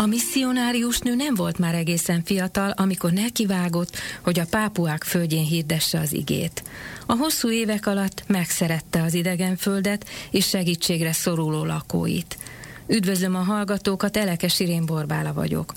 A misszionárius nő nem volt már egészen fiatal, amikor nekivágott, hogy a pápuák földjén hirdesse az igét. A hosszú évek alatt megszerette az idegen földet és segítségre szoruló lakóit. Üdvözlöm a hallgatókat, Elekes Irén Borbála vagyok.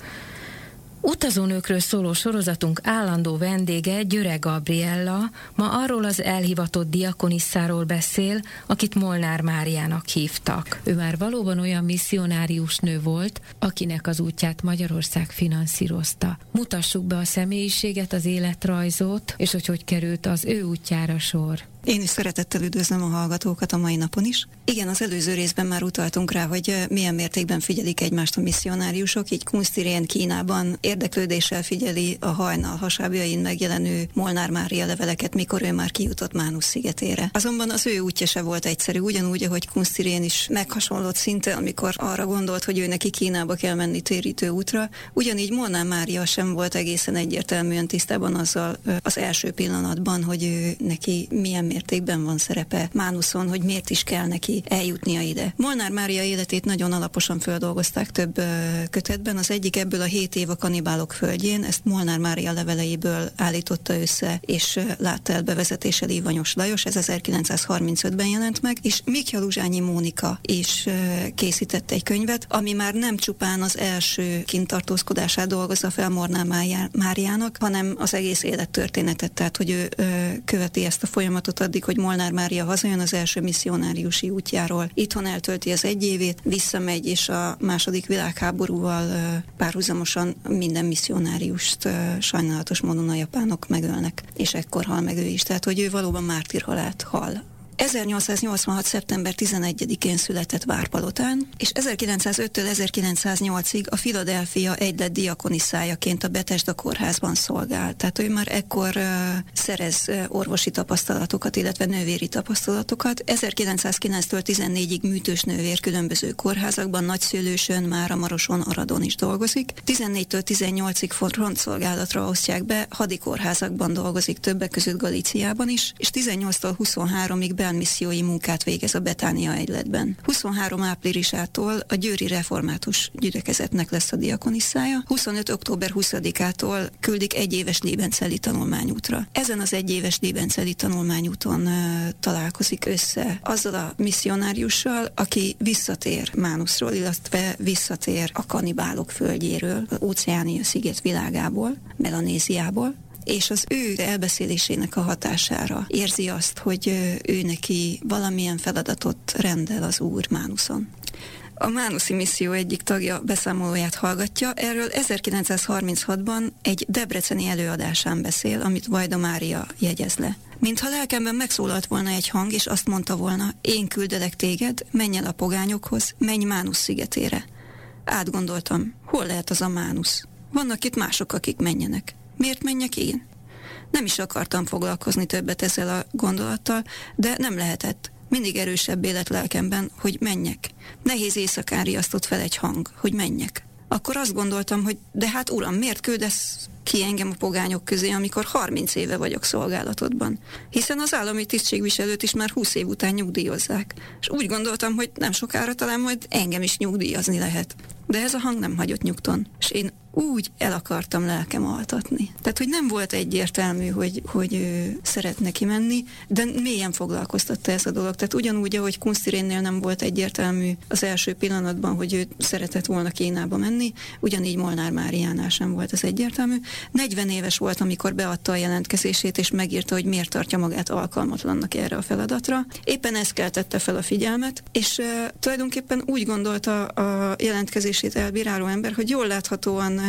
Utazónőkről szóló sorozatunk állandó vendége Györe Gabriella ma arról az elhivatott diakonisszáról beszél, akit Molnár Máriának hívtak. Ő már valóban olyan misszionárius nő volt, akinek az útját Magyarország finanszírozta. Mutassuk be a személyiséget, az életrajzot, és hogy hogy került az ő útjára sor. Én is szeretettel üdvözlöm a hallgatókat a mai napon is. Igen, az előző részben már utaltunk rá, hogy milyen mértékben figyelik egymást a misszionáriusok, így Kunstirén Kínában érdeklődéssel figyeli a hajnal hasábjain megjelenő Molnár Mária leveleket, mikor ő már kijutott Mánusz szigetére. Azonban az ő útja se volt egyszerű, ugyanúgy, ahogy Kunstirén is meghasonlott szinte, amikor arra gondolt, hogy ő neki Kínába kell menni térítő útra, ugyanígy Molnár Mária sem volt egészen egyértelműen tisztában azzal az első pillanatban, hogy ő neki milyen mértékben van szerepe Mánuszon, hogy miért is kell neki eljutnia ide. Molnár Mária életét nagyon alaposan földolgozták több kötetben. Az egyik ebből a hét év a kanibálok földjén, ezt Molnár Mária leveleiből állította össze, és látta el bevezetéssel Ivanyos Lajos, ez 1935-ben jelent meg, és Mikja Luzsányi Mónika is készítette egy könyvet, ami már nem csupán az első kintartózkodását dolgozza fel Molnár Máriának, hanem az egész élettörténetet, tehát hogy ő követi ezt a folyamatot addig, hogy Molnár Mária hazajön az első misszionáriusi útjáról. Itthon eltölti az egy évét, visszamegy, és a második világháborúval párhuzamosan minden misszionáriust sajnálatos módon a japánok megölnek, és ekkor hal meg ő is. Tehát, hogy ő valóban mártírhalált hal 1886. szeptember 11-én született Várpalotán, és 1905-től 1908-ig a Philadelphia egylet diakoniszájaként a Betesda kórházban szolgált. Tehát ő már ekkor uh, szerez uh, orvosi tapasztalatokat, illetve nővéri tapasztalatokat. 1909-től 14-ig műtős nővér különböző kórházakban, Nagyszülősön, Máramaroson, Aradon is dolgozik. 14-től 18-ig frontszolgálatra osztják be, hadikórházakban dolgozik, többek között Galíciában is, és 18-tól 23-ig missziói munkát végez a Betánia egyletben. 23 áprilisától a Győri Református gyülekezetnek lesz a diakoniszája, 25. október 20-ától küldik egy éves Lébenceli tanulmányútra. Ezen az egy éves Lébenceli tanulmányúton találkozik össze azzal a misszionáriussal, aki visszatér Mánuszról, illetve visszatér a kanibálok földjéről, az óceánia sziget világából, Melanéziából, és az ő elbeszélésének a hatására érzi azt, hogy ő neki valamilyen feladatot rendel az Úr Mánuszon. A Mánuszi misszió egyik tagja beszámolóját hallgatja, erről 1936-ban egy debreceni előadásán beszél, amit Vajda Mária jegyez le. Mintha lelkemben megszólalt volna egy hang, és azt mondta volna, én küldelek téged, menj el a pogányokhoz, menj Mánusz szigetére. Átgondoltam, hol lehet az a Mánusz? Vannak itt mások, akik menjenek. Miért menjek én? Nem is akartam foglalkozni többet ezzel a gondolattal, de nem lehetett. Mindig erősebb élet lelkemben, hogy menjek. Nehéz éjszakán riasztott fel egy hang, hogy menjek. Akkor azt gondoltam, hogy de hát uram, miért küldesz ki engem a pogányok közé, amikor 30 éve vagyok szolgálatodban. Hiszen az állami tisztségviselőt is már 20 év után nyugdíjozzák. És úgy gondoltam, hogy nem sokára talán majd engem is nyugdíjazni lehet. De ez a hang nem hagyott nyugton. És én úgy el akartam lelkem altatni. Tehát, hogy nem volt egyértelmű, hogy, hogy ő szeretne kimenni, de mélyen foglalkoztatta ez a dolog. Tehát ugyanúgy, ahogy Kunstirénnél nem volt egyértelmű az első pillanatban, hogy ő szeretett volna Kínába menni, ugyanígy Molnár Máriánál sem volt ez egyértelmű. 40 éves volt, amikor beadta a jelentkezését, és megírta, hogy miért tartja magát alkalmatlannak erre a feladatra. Éppen ez keltette fel a figyelmet, és uh, tulajdonképpen úgy gondolta a jelentkezését elbíráló ember, hogy jól láthatóan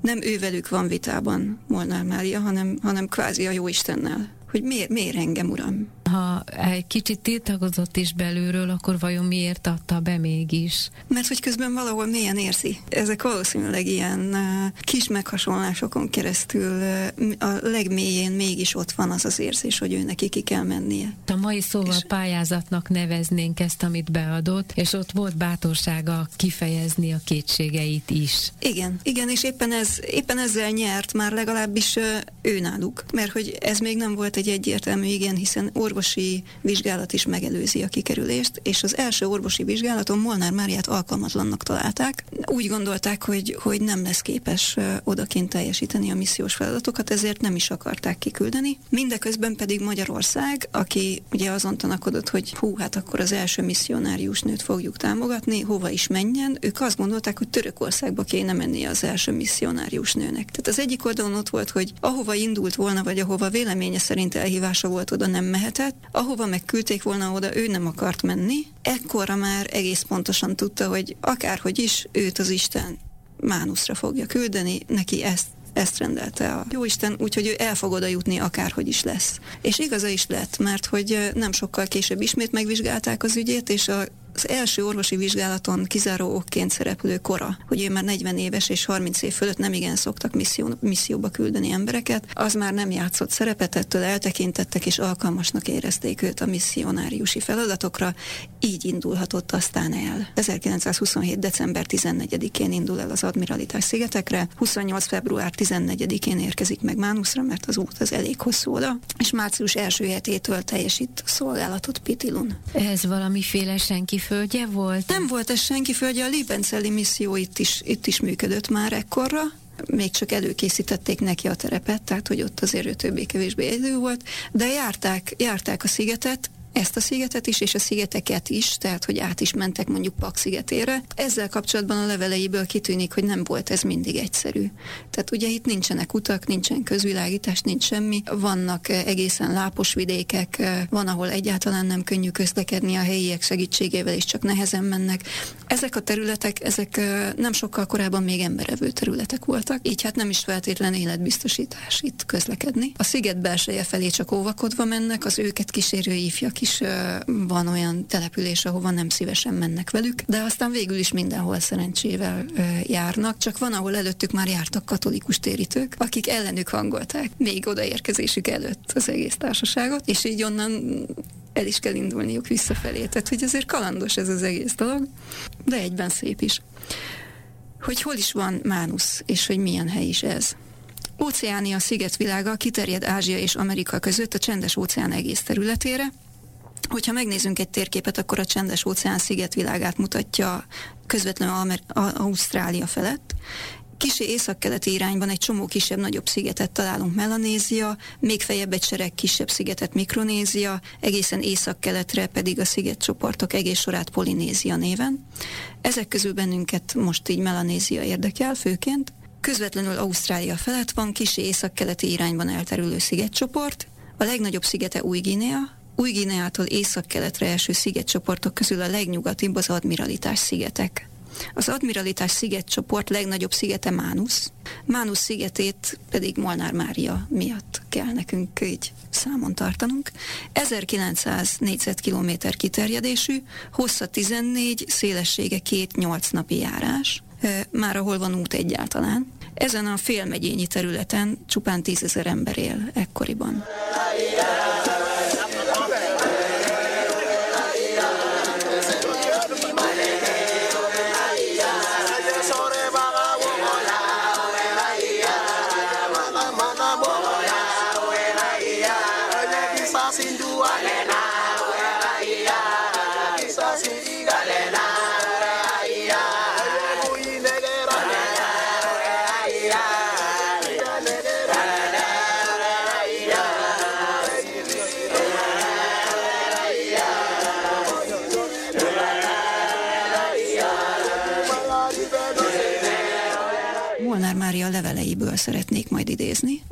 nem ővelük van vitában Molnár Mária, hanem, hanem kvázi a Jóistennel. Hogy miért, miért engem, uram? Ha egy kicsit tiltakozott is belülről, akkor vajon miért adta be mégis? Mert hogy közben valahol mélyen érzi. Ezek valószínűleg ilyen uh, kis meghasonlásokon keresztül uh, a legmélyén mégis ott van az az érzés, hogy ő neki ki kell mennie. A mai szóval és... pályázatnak neveznénk ezt, amit beadott, és ott volt bátorsága kifejezni a kétségeit is. Igen, igen, és éppen, ez, éppen ezzel nyert már legalábbis uh, ő náluk. Mert hogy ez még nem volt egy egyértelmű igen, hiszen orvosi vizsgálat is megelőzi a kikerülést, és az első orvosi vizsgálaton Molnár Máriát alkalmatlannak találták. Úgy gondolták, hogy, hogy nem lesz képes odakint teljesíteni a missziós feladatokat, ezért nem is akarták kiküldeni. Mindeközben pedig Magyarország, aki ugye azon tanakodott, hogy hú, hát akkor az első misszionárius nőt fogjuk támogatni, hova is menjen, ők azt gondolták, hogy Törökországba kéne menni az első misszionárius nőnek. Tehát az egyik oldalon ott volt, hogy ahova indult volna, vagy ahova véleménye szerint elhívása volt, oda nem mehetett, ahova megküldték volna oda, ő nem akart menni. Ekkora már egész pontosan tudta, hogy akárhogy is őt az Isten Mánuszra fogja küldeni, neki ezt ezt rendelte a Jóisten, úgyhogy ő el fog oda jutni akárhogy is lesz. És igaza is lett, mert hogy nem sokkal később ismét megvizsgálták az ügyét, és a az első orvosi vizsgálaton kizáró okként szereplő kora, hogy ő már 40 éves és 30 év fölött nem igen szoktak misszió, misszióba küldeni embereket, az már nem játszott szerepet, ettől eltekintettek és alkalmasnak érezték őt a misszionáriusi feladatokra, így indulhatott aztán el. 1927. december 14-én indul el az Admiralitás szigetekre, 28. február 14-én érkezik meg Mánuszra, mert az út az elég hosszú oda, és március első hetétől teljesít szolgálatot Pitilun. Ez valamiféle senki földje volt? Nem volt ez senki földje, a Libenceli misszió itt is, itt is működött már ekkorra, még csak előkészítették neki a terepet, tehát hogy ott azért ő többé-kevésbé idő volt, de járták, járták a szigetet, ezt a szigetet is, és a szigeteket is, tehát hogy át is mentek mondjuk Pak szigetére. Ezzel kapcsolatban a leveleiből kitűnik, hogy nem volt ez mindig egyszerű. Tehát ugye itt nincsenek utak, nincsen közvilágítás, nincs semmi, vannak eh, egészen lápos vidékek, eh, van, ahol egyáltalán nem könnyű közlekedni a helyiek segítségével, és csak nehezen mennek. Ezek a területek, ezek eh, nem sokkal korábban még emberevő területek voltak, így hát nem is feltétlen életbiztosítás itt közlekedni. A sziget belseje felé csak óvakodva mennek, az őket kísérő ifjak is van olyan település, ahova nem szívesen mennek velük, de aztán végül is mindenhol szerencsével járnak, csak van, ahol előttük már jártak katolikus térítők, akik ellenük hangolták még odaérkezésük előtt az egész társaságot, és így onnan el is kell indulniuk visszafelé. Tehát, hogy azért kalandos ez az egész dolog, de egyben szép is. Hogy hol is van Mánusz, és hogy milyen hely is ez. Óceánia szigetvilága kiterjed Ázsia és Amerika között a csendes óceán egész területére, Hogyha megnézzünk egy térképet, akkor a csendes óceán szigetvilágát mutatja közvetlenül Amer- Ausztrália felett. Kisi északkeleti irányban egy csomó kisebb-nagyobb szigetet találunk Melanézia, még fejebb egy sereg kisebb szigetet Mikronézia, egészen északkeletre pedig a szigetcsoportok egész sorát Polinézia néven. Ezek közül bennünket most így Melanézia érdekel főként. Közvetlenül Ausztrália felett van kisi északkeleti irányban elterülő szigetcsoport, a legnagyobb szigete Új-Guinea, új-Gineától észak-keletre eső szigetcsoportok közül a legnyugatibb az Admiralitás szigetek. Az Admiralitás szigetcsoport legnagyobb szigete Mánusz. Mánusz szigetét pedig Molnár Mária miatt kell nekünk így számon tartanunk. 1900 négyzetkilométer kiterjedésű, hossza 14, szélessége két 8 napi járás. Már ahol van út egyáltalán. Ezen a félmegyényi területen csupán tízezer ember él ekkoriban.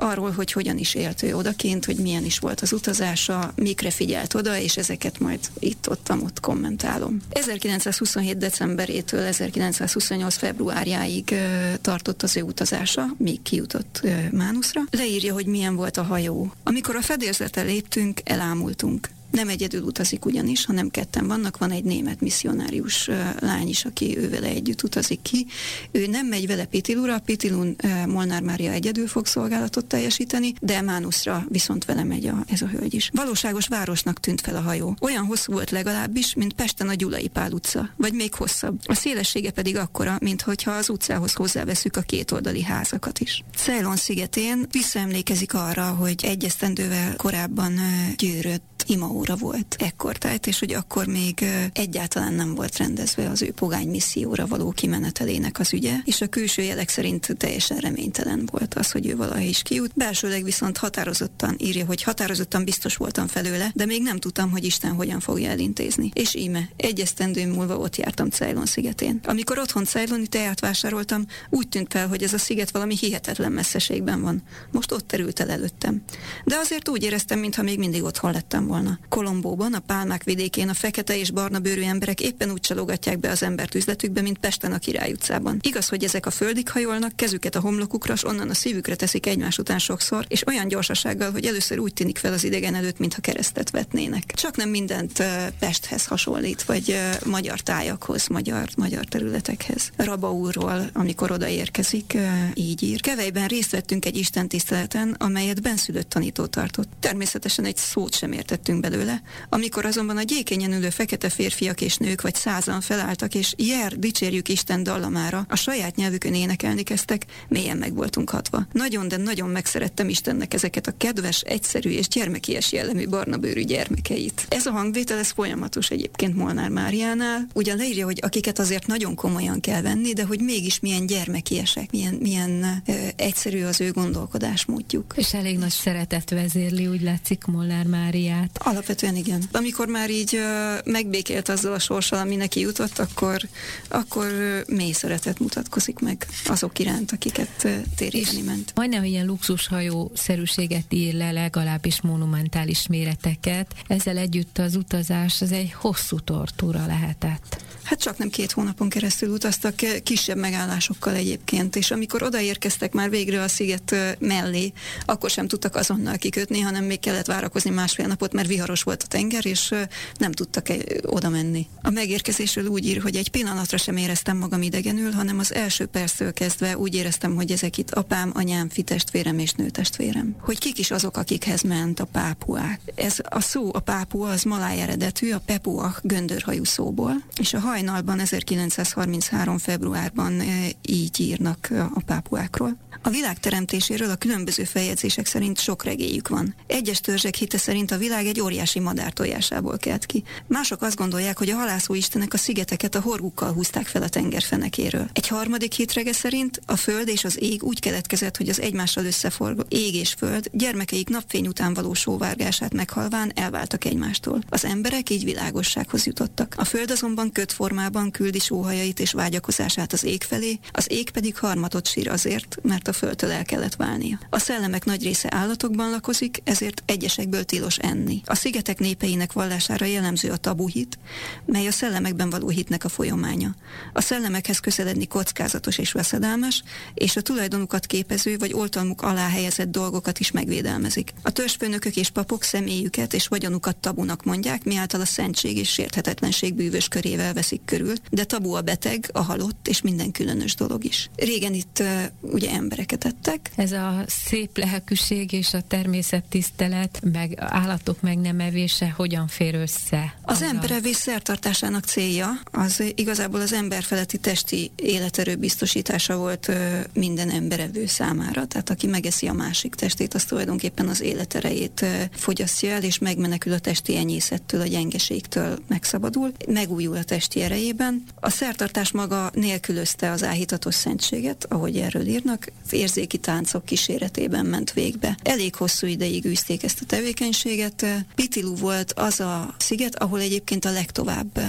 Arról, hogy hogyan is élt ő odakint, hogy milyen is volt az utazása, mikre figyelt oda, és ezeket majd itt-ott ott kommentálom. 1927. decemberétől 1928. februárjáig tartott az ő utazása, míg kijutott Mánuszra. Leírja, hogy milyen volt a hajó. Amikor a fedélzetre léptünk, elámultunk. Nem egyedül utazik ugyanis, hanem ketten vannak. Van egy német misszionárius lány is, aki ő vele együtt utazik ki. Ő nem megy vele Pitilura, Pitilun Molnár Mária egyedül fog szolgálatot teljesíteni, de Mánuszra viszont vele megy a, ez a hölgy is. Valóságos városnak tűnt fel a hajó. Olyan hosszú volt legalábbis, mint Pesten a Gyulai Pál utca, vagy még hosszabb. A szélessége pedig akkora, mint hogyha az utcához hozzáveszük a kétoldali házakat is. Ceylon szigetén visszaemlékezik arra, hogy egy esztendővel korábban gyűrött imaóra volt ekkortájt, és hogy akkor még egyáltalán nem volt rendezve az ő pogány misszióra való kimenetelének az ügye, és a külső jelek szerint teljesen reménytelen volt az, hogy ő valahogy is kijut. Belsőleg viszont határozottan írja, hogy határozottan biztos voltam felőle, de még nem tudtam, hogy Isten hogyan fogja elintézni. És íme, egy esztendő múlva ott jártam Ceylon szigetén. Amikor otthon Ceyloni teát vásároltam, úgy tűnt fel, hogy ez a sziget valami hihetetlen messzeségben van. Most ott terült el előttem. De azért úgy éreztem, mintha még mindig otthon lettem volna. Kolombóban, a Pálmák vidékén a fekete és barna bőrű emberek éppen úgy csalogatják be az embert üzletükbe, mint Pesten a Király utcában. Igaz, hogy ezek a földig hajolnak, kezüket a homlokukra, s onnan a szívükre teszik egymás után sokszor, és olyan gyorsasággal, hogy először úgy tűnik fel az idegen előtt, mintha keresztet vetnének. Csak nem mindent Pesthez hasonlít, vagy magyar tájakhoz, magyar, magyar területekhez. Rabaúrról, amikor odaérkezik, így ír. Kevejben részt vettünk egy istentiszteleten, amelyet benszülött tanító tartott. Természetesen egy szót sem értettünk belőle. Amikor azonban a gyékényen ülő fekete férfiak és nők vagy százan felálltak, és jer, dicsérjük Isten dallamára, a saját nyelvükön énekelni kezdtek, mélyen meg voltunk hatva. Nagyon, de nagyon megszerettem Istennek ezeket a kedves, egyszerű és gyermekies jellemű barna bőrű gyermekeit. Ez a hangvétel, ez folyamatos egyébként Molnár Máriánál. Ugyan leírja, hogy akiket azért nagyon komolyan kell venni, de hogy mégis milyen gyermekiesek, milyen, milyen ö, egyszerű az ő gondolkodásmódjuk. És elég nagy szeretet vezérli, úgy látszik Molnár Máriát. Alapvetően igen. Amikor már így megbékélt azzal a sorssal, ami neki jutott, akkor, akkor mély szeretet mutatkozik meg azok iránt, akiket téríteni ment. Majdnem ilyen luxushajó szerűséget ír le, legalábbis monumentális méreteket. Ezzel együtt az utazás az egy hosszú tortúra lehetett. Hát csak nem két hónapon keresztül utaztak, kisebb megállásokkal egyébként, és amikor odaérkeztek már végre a sziget mellé, akkor sem tudtak azonnal kikötni, hanem még kellett várakozni másfél napot, mert viharos volt a tenger, és nem tudtak oda menni. A megérkezésről úgy ír, hogy egy pillanatra sem éreztem magam idegenül, hanem az első perctől kezdve úgy éreztem, hogy ezek itt apám, anyám, fitestvérem és nőtestvérem. Hogy kik is azok, akikhez ment a pápuák. Ez a szó, a pápua, az maláj eredetű, a pepuach göndörhajú szóból, és a hajnalban 1933. februárban így írnak a pápuákról. A világ teremtéséről a különböző feljegyzések szerint sok regélyük van. Egyes törzsek hite szerint a világ egy óriási madár tojásából kelt ki. Mások azt gondolják, hogy a halászó istenek a szigeteket a horgukkal húzták fel a tenger fenekéről. Egy harmadik hitrege szerint a föld és az ég úgy keletkezett, hogy az egymással összeforgó ég és föld gyermekeik napfény után való sóvárgását meghalván elváltak egymástól. Az emberek így világossághoz jutottak. A föld azonban kötformában küldi sóhajait és vágyakozását az ég felé, az ég pedig harmatot sír azért, mert a földtől el kellett válnia. A szellemek nagy része állatokban lakozik, ezért egyesekből tilos enni. A szigetek népeinek vallására jellemző a tabuhit, mely a szellemekben való hitnek a folyamánya. A szellemekhez közeledni kockázatos és veszedelmes, és a tulajdonukat képező vagy oltalmuk alá helyezett dolgokat is megvédelmezik. A törzsfőnökök és papok személyüket és vagyonukat tabunak mondják, miáltal a szentség és sérthetetlenség bűvös körével veszik körül, de tabu a beteg, a halott és minden különös dolog is. Régen itt uh, ugye embereket ettek. Ez a szép lelkűség és a természettisztelet, meg állatok meg nem evése hogyan fér össze? Az emberevés szertartásának célja az igazából az emberfeletti testi életerő biztosítása volt uh, minden emberevő számára. Tehát aki megeszi a másik testét, az tulajdonképpen az életerejét uh, fogyasztja el, és megmenekül a testi enyészettől, a gyengeségtől megszabadul, megújul a testi erejében. A szertartás maga nélkülözte az áhítatos szentséget, ahogy erről írnak, érzéki táncok kíséretében ment végbe. Elég hosszú ideig űzték ezt a tevékenységet. Pitilu volt az a sziget, ahol egyébként a legtovább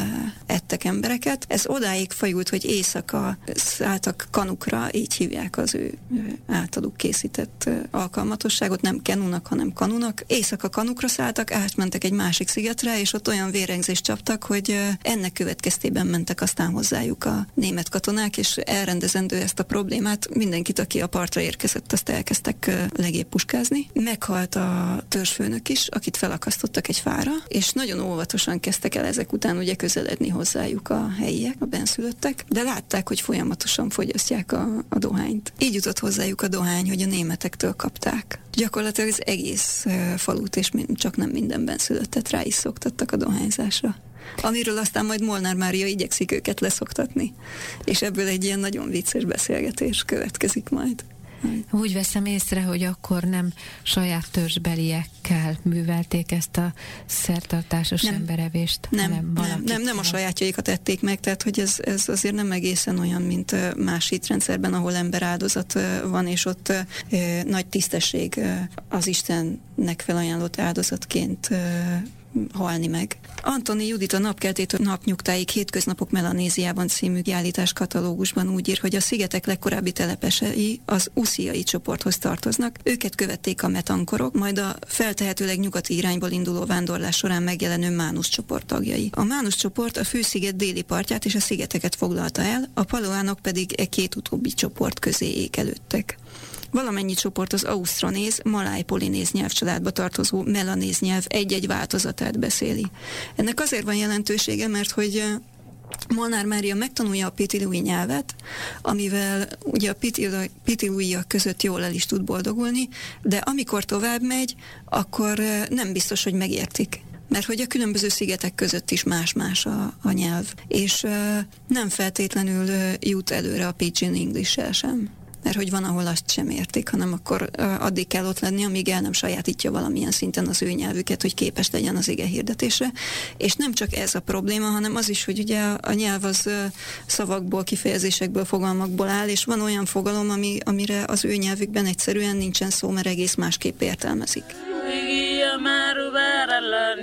ettek embereket. Ez odáig fajult, hogy éjszaka szálltak kanukra, így hívják az ő általuk készített alkalmatosságot, nem kenunak, hanem kanunak. Éjszaka kanukra szálltak, átmentek egy másik szigetre, és ott olyan vérengzést csaptak, hogy ennek következtében keresztében mentek aztán hozzájuk a német katonák, és elrendezendő ezt a problémát, mindenkit, aki a partra érkezett, azt elkezdtek legébb puskázni. Meghalt a törzsfőnök is, akit felakasztottak egy fára, és nagyon óvatosan kezdtek el ezek után ugye közeledni hozzájuk a helyiek, a benszülöttek, de látták, hogy folyamatosan fogyasztják a, a dohányt. Így jutott hozzájuk a dohány, hogy a németektől kapták. Gyakorlatilag az egész falut, és csak nem mindenben szülöttet rá is szoktattak a dohányzásra amiről aztán majd Molnár Mária igyekszik őket leszoktatni. És ebből egy ilyen nagyon vicces beszélgetés következik majd. Úgy veszem észre, hogy akkor nem saját törzsbeliekkel művelték ezt a szertartásos nem. emberevést, nem, hanem nem, nem, nem a sajátjaikat tették meg, tehát hogy ez, ez azért nem egészen olyan, mint más hitrendszerben, ahol emberáldozat van, és ott nagy tisztesség az Istennek felajánlott áldozatként halni meg. Antoni Judit a napkeltétől napnyugtáig hétköznapok Melanéziában című kiállítás katalógusban úgy ír, hogy a szigetek legkorábbi telepesei az usziai csoporthoz tartoznak. Őket követték a metankorok, majd a feltehetőleg nyugati irányból induló vándorlás során megjelenő Mánusz csoport tagjai. A Mánusz csoport a fősziget déli partját és a szigeteket foglalta el, a paloánok pedig e két utóbbi csoport közé ékelődtek. Valamennyi csoport az ausztronéz, maláj-polinéz nyelvcsaládba tartozó melanéz nyelv egy-egy változatát beszéli. Ennek azért van jelentősége, mert hogy Molnár Mária megtanulja a pitilui nyelvet, amivel ugye a pitiluiak között jól el is tud boldogulni, de amikor tovább megy, akkor nem biztos, hogy megértik. Mert hogy a különböző szigetek között is más-más a, a nyelv, és uh, nem feltétlenül uh, jut előre a Pidgin English-el sem mert hogy van, ahol azt sem értik, hanem akkor addig kell ott lenni, amíg el nem sajátítja valamilyen szinten az ő nyelvüket, hogy képes legyen az ige hirdetésre. És nem csak ez a probléma, hanem az is, hogy ugye a nyelv az szavakból, kifejezésekből, fogalmakból áll, és van olyan fogalom, ami, amire az ő nyelvükben egyszerűen nincsen szó, mert egész másképp értelmezik.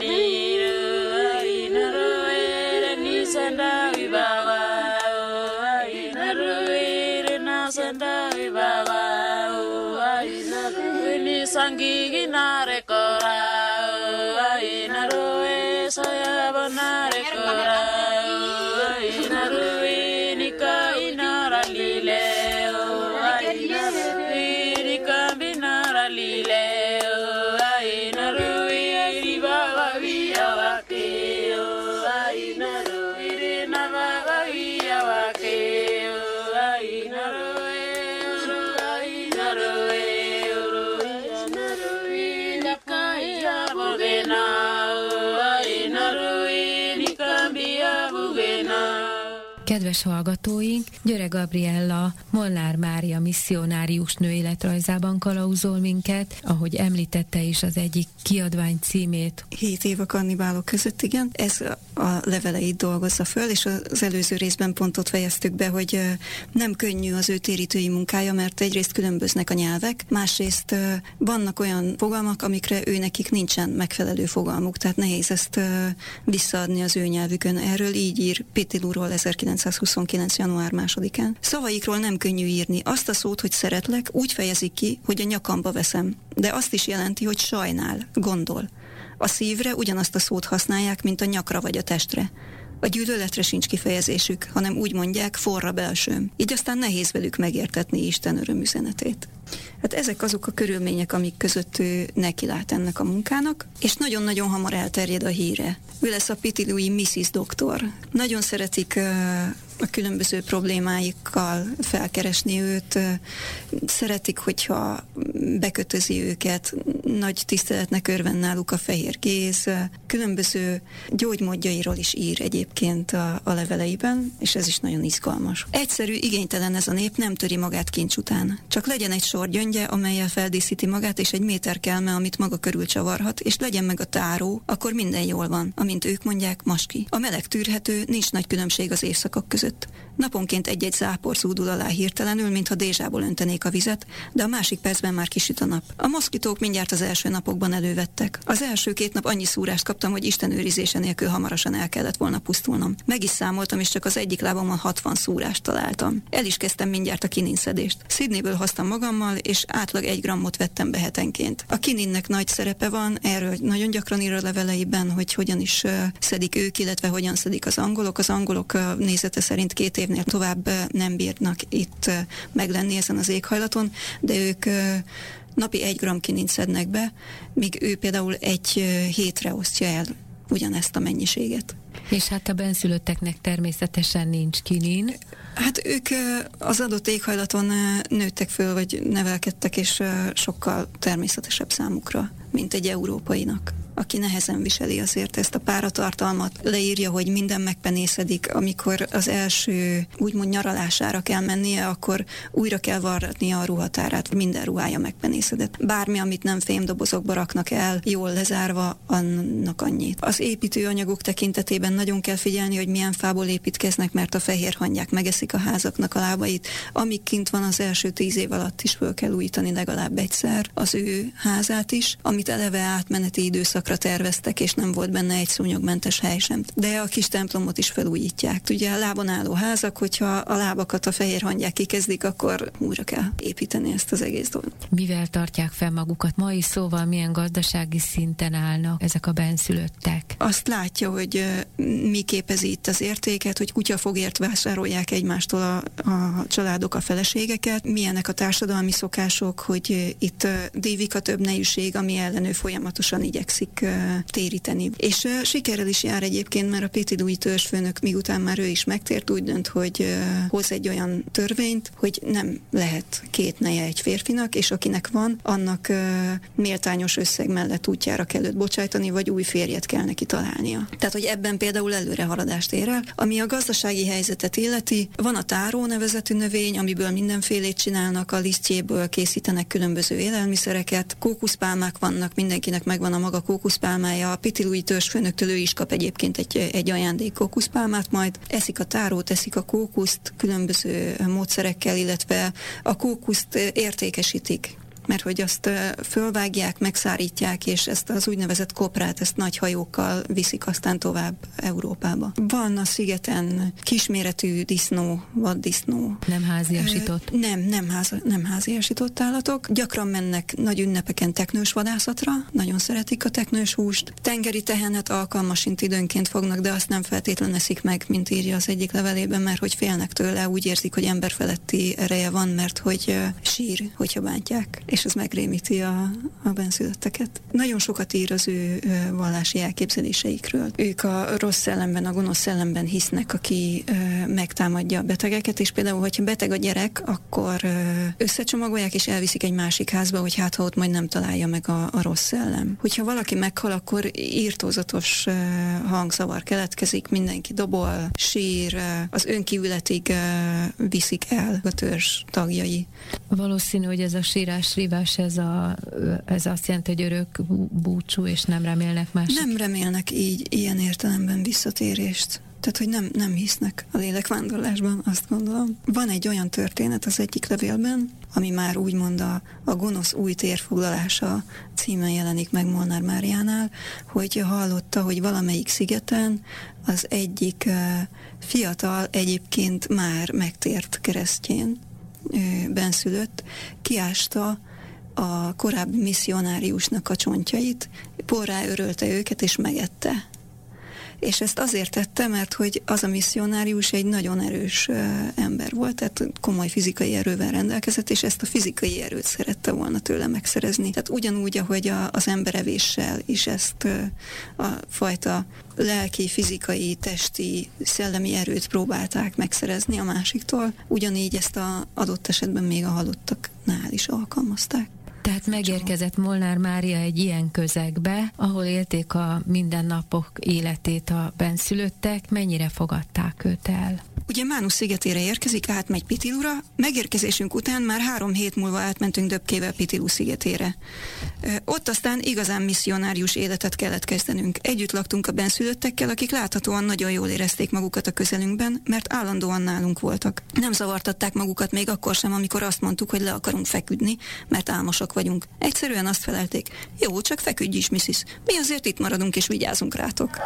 sangi Kedves hallgatóink, Györe Gabriella, Molnár Mária misszionárius nő életrajzában kalauzol minket, ahogy említette is az egyik kiadvány címét. Hét év a kannibálok között, igen. Ez a leveleit dolgozza föl, és az előző részben pontot fejeztük be, hogy nem könnyű az ő térítői munkája, mert egyrészt különböznek a nyelvek, másrészt vannak olyan fogalmak, amikre ő nekik nincsen megfelelő fogalmuk, tehát nehéz ezt visszaadni az ő nyelvükön. Erről így ír Pitilúról 1929. január másodikán. Szavaikról nem könnyű írni. Azt a szót, hogy szeretlek, úgy fejezik ki, hogy a nyakamba veszem. De azt is jelenti, hogy sajnál, gondol. A szívre ugyanazt a szót használják, mint a nyakra vagy a testre. A gyűlöletre sincs kifejezésük, hanem úgy mondják, forra belsőm. Így aztán nehéz velük megértetni Isten örömüzenetét. Hát ezek azok a körülmények, amik között ő neki lát ennek a munkának, és nagyon-nagyon hamar elterjed a híre. Ő lesz a Pitilui Mrs. Doktor. Nagyon szeretik a különböző problémáikkal felkeresni őt, szeretik, hogyha bekötözi őket, nagy tiszteletnek örven náluk a fehér kéz, különböző gyógymódjairól is ír egyébként a, a leveleiben, és ez is nagyon izgalmas. Egyszerű, igénytelen ez a nép, nem töri magát kincs után. Csak legyen egy sor gyöngye, amelyel feldíszíti magát, és egy méter kelme, amit maga körül csavarhat, és legyen meg a táró, akkor minden jól van, amint ők mondják, maski. A meleg tűrhető, nincs nagy különbség az évszakok között. Naponként egy-egy zápor zúdul alá hirtelenül, mintha dézsából öntenék a vizet, de a másik percben már kisüt a nap. A moszkitók mindjárt az első napokban elővettek. Az első két nap annyi szúrást kaptam, hogy Isten őrizése nélkül hamarosan el kellett volna pusztulnom. Meg is számoltam, és csak az egyik lábamon 60 szúrást találtam. El is kezdtem mindjárt a kininszedést. Sydneyből hoztam magammal, és átlag egy grammot vettem be hetenként. A kininnek nagy szerepe van, erről nagyon gyakran ír a leveleiben, hogy hogyan is szedik ők, illetve hogyan szedik az angolok. Az angolok nézete szerint két évnél tovább nem bírnak itt meglenni ezen az éghajlaton, de ők napi egy gram kinint szednek be, míg ő például egy hétre osztja el ugyanezt a mennyiséget. És hát a benszülötteknek természetesen nincs kinin. Hát ők az adott éghajlaton nőttek föl, vagy nevelkedtek, és sokkal természetesebb számukra, mint egy európainak aki nehezen viseli azért ezt a páratartalmat. Leírja, hogy minden megpenészedik, amikor az első úgymond nyaralására kell mennie, akkor újra kell varratnia a ruhatárát, minden ruhája megpenészedett. Bármi, amit nem fémdobozokba raknak el, jól lezárva, annak annyit. Az építőanyagok tekintetében nagyon kell figyelni, hogy milyen fából építkeznek, mert a fehér hangyák megeszik a házaknak a lábait. Amíg kint van az első tíz év alatt is föl kell újítani legalább egyszer az ő házát is, amit eleve átmeneti időszak időszakra terveztek, és nem volt benne egy szúnyogmentes hely sem. De a kis templomot is felújítják. Ugye a lábon álló házak, hogyha a lábakat a fehér hangyák kikezdik, akkor újra kell építeni ezt az egész dolgot. Mivel tartják fel magukat? Mai szóval milyen gazdasági szinten állnak ezek a benszülöttek? Azt látja, hogy mi képezi itt az értéket, hogy kutyafogért vásárolják egymástól a, a családok a feleségeket, milyenek a társadalmi szokások, hogy itt dívik a több nejűség, ami ellenő folyamatosan igyekszik tudják téríteni. És sikerrel is jár egyébként, mert a Péti Dúj törzsfőnök, miután már ő is megtért, úgy dönt, hogy hoz egy olyan törvényt, hogy nem lehet két neje egy férfinak, és akinek van, annak méltányos összeg mellett útjára kell őt bocsájtani, vagy új férjet kell neki találnia. Tehát, hogy ebben például előrehaladást ér el. Ami a gazdasági helyzetet illeti, van a táró nevezetű növény, amiből mindenfélét csinálnak, a lisztjéből készítenek különböző élelmiszereket, kókuszpálmák vannak, mindenkinek megvan a maga kókusz kókuszpálmája, a Pitilúi törzsfőnöktől ő is kap egyébként egy, egy ajándék kókuszpálmát, majd eszik a tárót, eszik a kókuszt különböző módszerekkel, illetve a kókuszt értékesítik mert hogy azt fölvágják, megszárítják, és ezt az úgynevezett koprát, ezt nagy hajókkal viszik aztán tovább Európába. Van a szigeten kisméretű disznó, vaddisznó. Nem háziasított? Nem, nem, ház, nem háziasított állatok. Gyakran mennek nagy ünnepeken teknős vadászatra, nagyon szeretik a teknős húst. Tengeri tehenet alkalmasint időnként fognak, de azt nem feltétlenül eszik meg, mint írja az egyik levelében, mert hogy félnek tőle, úgy érzik, hogy emberfeletti ereje van, mert hogy sír, hogyha bántják és ez megrémíti a, a benszülötteket. Nagyon sokat ír az ő vallási elképzeléseikről. Ők a rossz szellemben, a gonosz szellemben hisznek, aki megtámadja a betegeket, és például, hogyha beteg a gyerek, akkor összecsomagolják és elviszik egy másik házba, hogy hát ha ott majd nem találja meg a, a rossz szellem. Hogyha valaki meghal, akkor írtózatos hangzavar keletkezik, mindenki dobol, sír, az önkívületig viszik el a törzs tagjai. Valószínű, hogy ez a sírás szívás, ez, a, ez azt jelenti, hogy örök búcsú, és nem remélnek más. Nem remélnek így, ilyen értelemben visszatérést. Tehát, hogy nem, nem hisznek a lélekvándorlásban, azt gondolom. Van egy olyan történet az egyik levélben, ami már úgymond a, a gonosz új térfoglalása címen jelenik meg Molnár Máriánál, hogy hallotta, hogy valamelyik szigeten az egyik fiatal egyébként már megtért keresztjén, benszülött, kiásta a korábbi misszionáriusnak a csontjait, porrá örölte őket és megette. És ezt azért tette, mert hogy az a misszionárius egy nagyon erős ember volt, tehát komoly fizikai erővel rendelkezett, és ezt a fizikai erőt szerette volna tőle megszerezni. Tehát ugyanúgy, ahogy a, az emberevéssel is ezt a fajta lelki, fizikai, testi, szellemi erőt próbálták megszerezni a másiktól, ugyanígy ezt a adott esetben még a halottaknál is alkalmazták. Tehát megérkezett Molnár Mária egy ilyen közegbe, ahol élték a mindennapok életét a benszülöttek, mennyire fogadták őt el? Ugye Mánusz szigetére érkezik, átmegy Pitilura, megérkezésünk után már három hét múlva átmentünk Döbkével Pitilú szigetére. Ott aztán igazán misszionárius életet kellett kezdenünk. Együtt laktunk a benszülöttekkel, akik láthatóan nagyon jól érezték magukat a közelünkben, mert állandóan nálunk voltak. Nem zavartatták magukat még akkor sem, amikor azt mondtuk, hogy le akarunk feküdni, mert álmosak vagyunk. Egyszerűen azt felelték, jó, csak feküdj is, Mrs. Mi azért itt maradunk és vigyázunk rátok.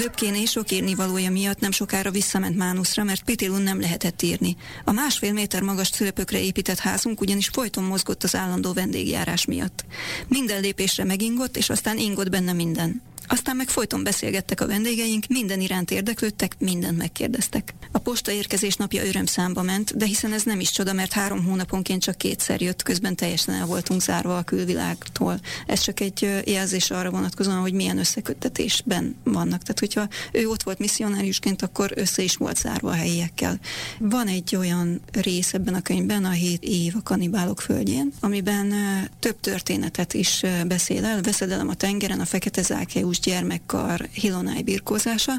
Döbkéné sok írnivalója miatt nem sokára visszament Mánuszra, mert Pitilun nem lehetett írni. A másfél méter magas szülöpökre épített házunk ugyanis folyton mozgott az állandó vendégjárás miatt. Minden lépésre megingott, és aztán ingott benne minden. Aztán meg folyton beszélgettek a vendégeink, minden iránt érdeklődtek, mindent megkérdeztek. A posta érkezés napja örömszámba ment, de hiszen ez nem is csoda, mert három hónaponként csak kétszer jött, közben teljesen el voltunk zárva a külvilágtól. Ez csak egy jelzés arra vonatkozóan, hogy milyen összeköttetésben vannak. Tehát, hogyha ő ott volt misszionáriusként, akkor össze is volt zárva a helyiekkel. Van egy olyan rész ebben a könyvben, a hét év a kanibálok földjén, amiben több történetet is beszél el. Veszedelem a tengeren, a fekete zákeus gyermekkar Hilonáj birkózása.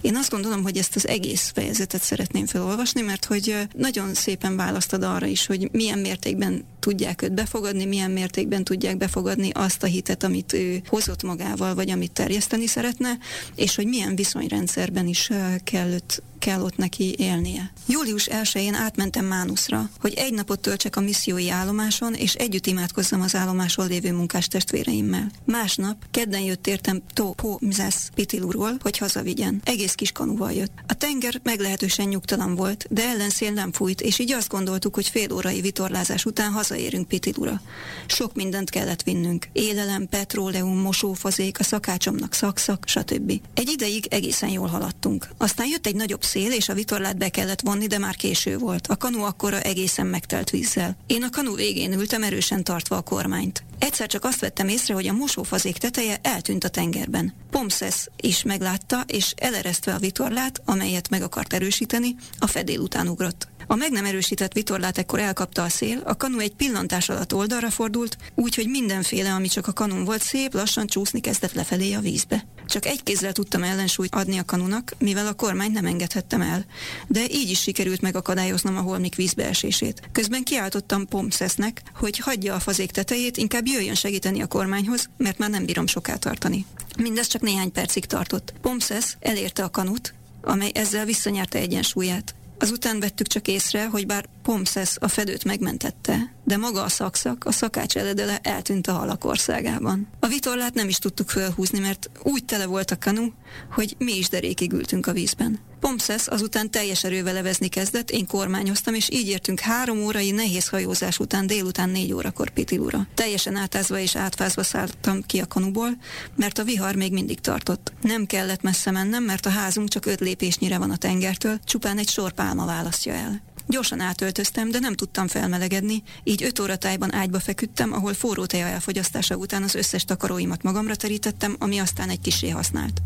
Én azt gondolom, hogy ezt az egész fejezetet szeretném felolvasni, mert hogy nagyon szépen választad arra is, hogy milyen mértékben tudják őt befogadni, milyen mértékben tudják befogadni azt a hitet, amit ő hozott magával, vagy amit terjeszteni szeretne, és hogy milyen viszonyrendszerben is kell őt kell ott neki élnie. Július 1-én átmentem Mánuszra, hogy egy napot töltsek a missziói állomáson, és együtt imádkozzam az állomáson lévő munkás testvéreimmel. Másnap, kedden jött értem To Po Mzesz Pitilurról, hogy hazavigyen. Egész kis kanuval jött. A tenger meglehetősen nyugtalan volt, de ellenszél nem fújt, és így azt gondoltuk, hogy fél órai vitorlázás után hazaérünk Pitilura. Sok mindent kellett vinnünk. Élelem, petróleum, mosófazék, a szakácsomnak szakszak, stb. Egy ideig egészen jól haladtunk. Aztán jött egy nagyobb szél, és a vitorlát be kellett vonni, de már késő volt. A kanu akkora egészen megtelt vízzel. Én a kanu végén ültem, erősen tartva a kormányt. Egyszer csak azt vettem észre, hogy a mosófazék teteje eltűnt a tengerben. Pomszesz is meglátta, és eleresztve a vitorlát, amelyet meg akart erősíteni, a fedél után ugrott. A meg nem erősített vitorlát ekkor elkapta a szél, a kanu egy pillantás alatt oldalra fordult, úgyhogy mindenféle, ami csak a kanun volt szép, lassan csúszni kezdett lefelé a vízbe. Csak egy kézzel tudtam ellensúlyt adni a kanunak, mivel a kormány nem engedhettem el. De így is sikerült megakadályoznom a holmik vízbeesését. Közben kiáltottam Pomszesznek, hogy hagyja a fazék tetejét, inkább jöjjön segíteni a kormányhoz, mert már nem bírom soká tartani. Mindez csak néhány percig tartott. Pomszesz elérte a kanut, amely ezzel visszanyerte egyensúlyát. Azután vettük csak észre, hogy bár Pomszesz a fedőt megmentette, de maga a szakszak, a szakács eledele eltűnt a halak országában. A vitorlát nem is tudtuk fölhúzni, mert úgy tele volt a kanu, hogy mi is derékig ültünk a vízben. Pomszesz azután teljes erővel levezni kezdett, én kormányoztam, és így értünk három órai nehéz hajózás után délután négy órakor Pitilura. Teljesen átázva és átfázva szálltam ki a kanuból, mert a vihar még mindig tartott. Nem kellett messze mennem, mert a házunk csak öt lépésnyire van a tengertől, csupán egy sor pálma választja el. Gyorsan átöltöztem, de nem tudtam felmelegedni, így öt óra tájban ágyba feküdtem, ahol forró teja elfogyasztása után az összes takaróimat magamra terítettem, ami aztán egy kisé használt.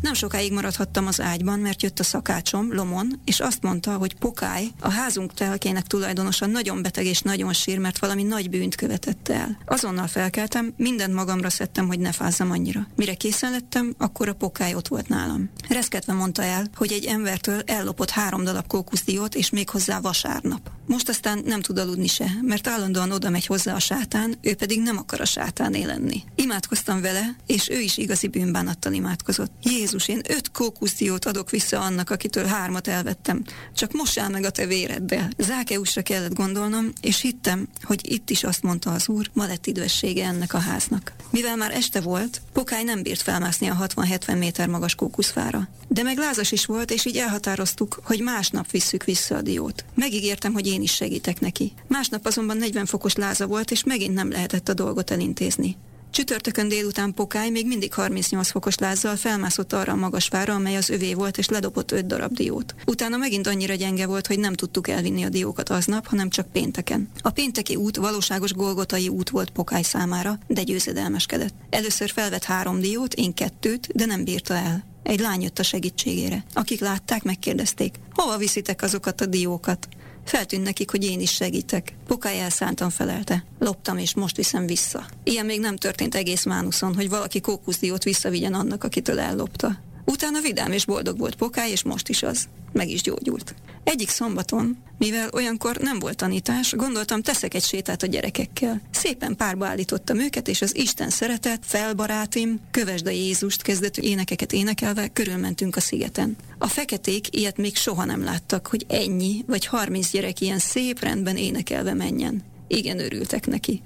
Nem sokáig maradhattam az ágyban, mert jött a szakácsom, Lomon, és azt mondta, hogy Pokály, a házunk telkének tulajdonosa nagyon beteg és nagyon sír, mert valami nagy bűnt követett el. Azonnal felkeltem, mindent magamra szedtem, hogy ne fázzam annyira. Mire készen lettem, akkor a Pokály ott volt nálam. Reszketve mondta el, hogy egy embertől ellopott három darab kókuszdiót, és még hozzá vasárnap. Most aztán nem tud aludni se, mert állandóan oda megy hozzá a sátán, ő pedig nem akar a sátán lenni. Imádkoztam vele, és ő is igazi bűnbánattal imádkozott. Jézus, én öt kókuszdiót adok vissza annak, akitől hármat elvettem. Csak mossál meg a te véreddel. Zákeusra kellett gondolnom, és hittem, hogy itt is azt mondta az úr, ma lett időssége ennek a háznak. Mivel már este volt, Pokály nem bírt felmászni a 60-70 méter magas kókuszfára. De meg lázas is volt, és így elhatároztuk, hogy másnap visszük vissza a diót. Megígértem, hogy én is segítek neki. Másnap azonban 40 fokos láza volt, és megint nem lehetett a dolgot elintézni. Csütörtökön délután Pokály még mindig 38 fokos lázzal felmászott arra a magas fára, amely az övé volt, és ledobott öt darab diót. Utána megint annyira gyenge volt, hogy nem tudtuk elvinni a diókat aznap, hanem csak pénteken. A pénteki út valóságos golgotai út volt Pokály számára, de győzedelmeskedett. Először felvett három diót, én kettőt, de nem bírta el. Egy lány jött a segítségére. Akik látták, megkérdezték, hova viszitek azokat a diókat? Feltűnt nekik, hogy én is segítek. Pokály elszántan felelte. Loptam, és most viszem vissza. Ilyen még nem történt egész Mánuszon, hogy valaki kókuszdiót visszavigyen annak, akitől ellopta. Utána vidám és boldog volt Pokály, és most is az. Meg is gyógyult. Egyik szombaton, mivel olyankor nem volt tanítás, gondoltam, teszek egy sétát a gyerekekkel. Szépen párba állítottam őket, és az Isten szeretet, felbarátim, kövesd a Jézust kezdetű énekeket énekelve körülmentünk a szigeten. A feketék ilyet még soha nem láttak, hogy ennyi vagy harminc gyerek ilyen szép rendben énekelve menjen. Igen, örültek neki.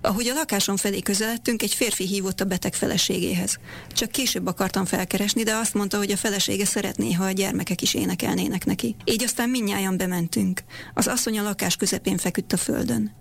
Ahogy a lakásom felé közeledtünk, egy férfi hívott a beteg feleségéhez. Csak később akartam felkeresni, de azt mondta, hogy a felesége szeretné, ha a gyermekek is énekelnének neki. Így aztán minnyáján bementünk. Az asszony a lakás közepén feküdt a földön.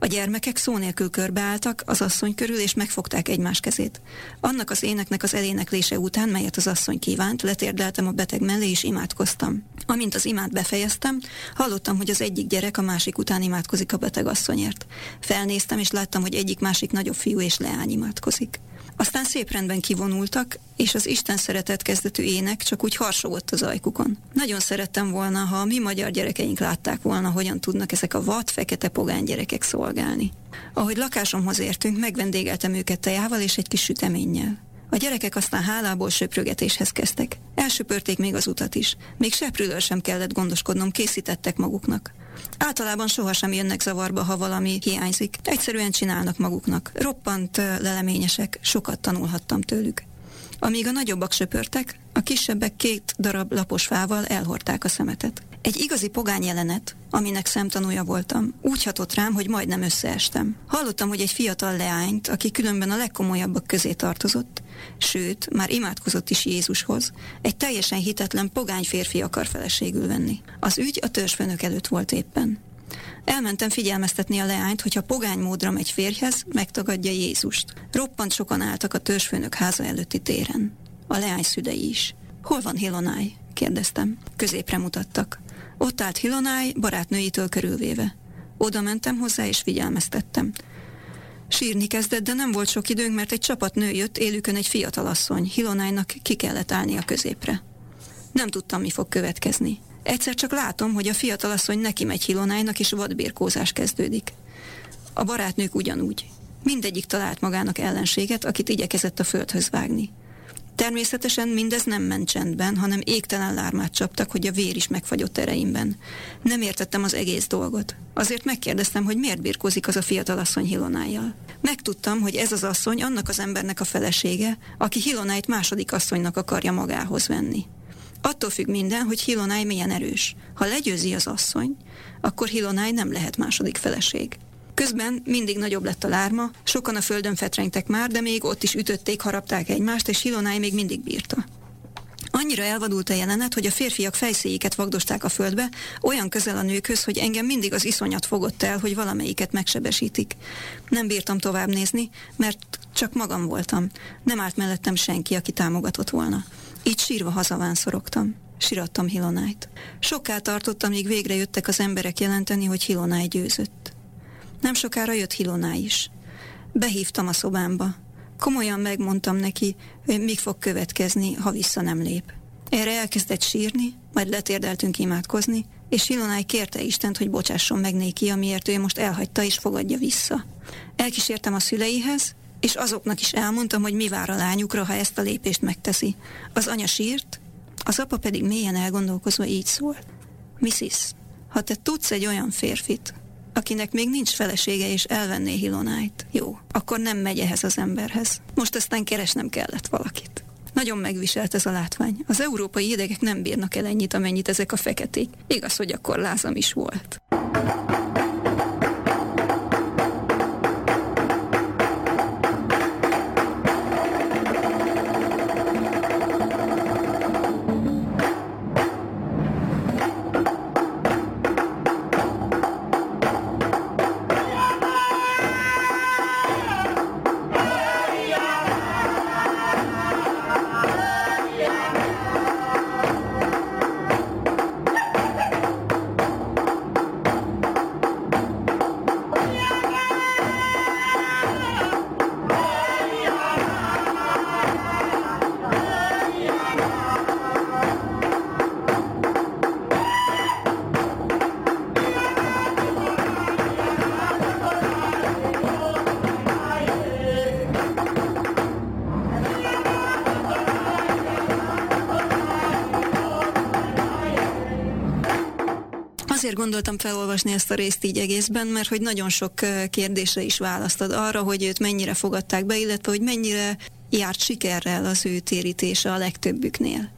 A gyermekek szó nélkül körbeálltak az asszony körül, és megfogták egymás kezét. Annak az éneknek az eléneklése után, melyet az asszony kívánt, letérdeltem a beteg mellé, és imádkoztam. Amint az imát befejeztem, hallottam, hogy az egyik gyerek a másik után imádkozik a beteg asszonyért. Felnéztem, és láttam, hogy egyik másik nagyobb fiú és leány imádkozik. Aztán szép rendben kivonultak, és az Isten szeretet kezdetű ének csak úgy harsogott az ajkukon. Nagyon szerettem volna, ha a mi magyar gyerekeink látták volna, hogyan tudnak ezek a vad, fekete pogány gyerekek szolgálni. Ahogy lakásomhoz értünk, megvendégeltem őket tejával és egy kis süteménnyel. A gyerekek aztán hálából söprögetéshez kezdtek. Elsöpörték még az utat is. Még seprűről sem kellett gondoskodnom, készítettek maguknak. Általában sohasem jönnek zavarba, ha valami hiányzik. Egyszerűen csinálnak maguknak. Roppant leleményesek, sokat tanulhattam tőlük. Amíg a nagyobbak söpörtek, a kisebbek két darab lapos fával elhordták a szemetet. Egy igazi pogány jelenet, aminek szemtanúja voltam, úgy hatott rám, hogy majdnem összeestem. Hallottam, hogy egy fiatal leányt, aki különben a legkomolyabbak közé tartozott, sőt, már imádkozott is Jézushoz, egy teljesen hitetlen pogány férfi akar feleségül venni. Az ügy a törzsfőnök előtt volt éppen. Elmentem figyelmeztetni a leányt, hogyha pogány módra megy férjhez, megtagadja Jézust. Roppant sokan álltak a törzsfőnök háza előtti téren. A leány szülei is. Hol van Hilonáj? kérdeztem. Középre mutattak. Ott állt Hilonáj, barátnőitől körülvéve. Oda mentem hozzá és figyelmeztettem. Sírni kezdett, de nem volt sok időnk, mert egy csapat nő jött, élükön egy fiatal asszony. Hilonájnak ki kellett állni a középre. Nem tudtam, mi fog következni. Egyszer csak látom, hogy a fiatal asszony neki megy Hilonájnak, és vadbírkózás kezdődik. A barátnők ugyanúgy. Mindegyik talált magának ellenséget, akit igyekezett a földhöz vágni. Természetesen mindez nem ment csendben, hanem égtelen lármát csaptak, hogy a vér is megfagyott ereimben. Nem értettem az egész dolgot. Azért megkérdeztem, hogy miért birkózik az a fiatal asszony Hilonájjal. Megtudtam, hogy ez az asszony annak az embernek a felesége, aki Hilonájt második asszonynak akarja magához venni. Attól függ minden, hogy Hilonáj milyen erős. Ha legyőzi az asszony, akkor Hilonáj nem lehet második feleség. Közben mindig nagyobb lett a lárma, sokan a földön fetrengtek már, de még ott is ütötték, harapták egymást, és Hilonáj még mindig bírta. Annyira elvadult a jelenet, hogy a férfiak fejszéiket vagdosták a földbe, olyan közel a nőkhöz, hogy engem mindig az iszonyat fogott el, hogy valamelyiket megsebesítik. Nem bírtam tovább nézni, mert csak magam voltam. Nem állt mellettem senki, aki támogatott volna. Így sírva hazaván szorogtam. Sirattam Hilonájt. Soká tartottam, míg végre jöttek az emberek jelenteni, hogy Hilonáj győzött. Nem sokára jött Hiloná is. Behívtam a szobámba. Komolyan megmondtam neki, hogy mik fog következni, ha vissza nem lép. Erre elkezdett sírni, majd letérdeltünk imádkozni, és Hilonáj kérte Istent, hogy bocsásson meg néki, amiért ő most elhagyta és fogadja vissza. Elkísértem a szüleihez, és azoknak is elmondtam, hogy mi vár a lányukra, ha ezt a lépést megteszi. Az anya sírt, az apa pedig mélyen elgondolkozva így szólt. Mrs., ha te tudsz egy olyan férfit, akinek még nincs felesége és elvenné Hilonájt. Jó, akkor nem megy ehhez az emberhez. Most aztán keresnem kellett valakit. Nagyon megviselt ez a látvány. Az európai idegek nem bírnak el ennyit, amennyit ezek a feketék. Igaz, hogy akkor lázam is volt. Gondoltam felolvasni ezt a részt így egészben, mert hogy nagyon sok kérdésre is választad arra, hogy őt mennyire fogadták be, illetve hogy mennyire járt sikerrel az ő térítése a legtöbbüknél.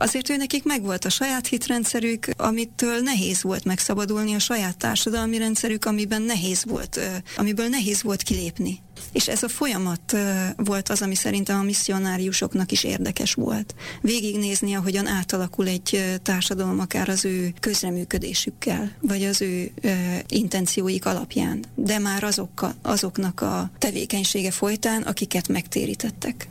Azért ő nekik megvolt a saját hitrendszerük, amitől nehéz volt megszabadulni, a saját társadalmi rendszerük, amiben nehéz volt, amiből nehéz volt kilépni. És ez a folyamat volt az, ami szerintem a misszionáriusoknak is érdekes volt. Végignézni, ahogyan átalakul egy társadalom akár az ő közreműködésükkel, vagy az ő intencióik alapján, de már azok, azoknak a tevékenysége folytán, akiket megtérítettek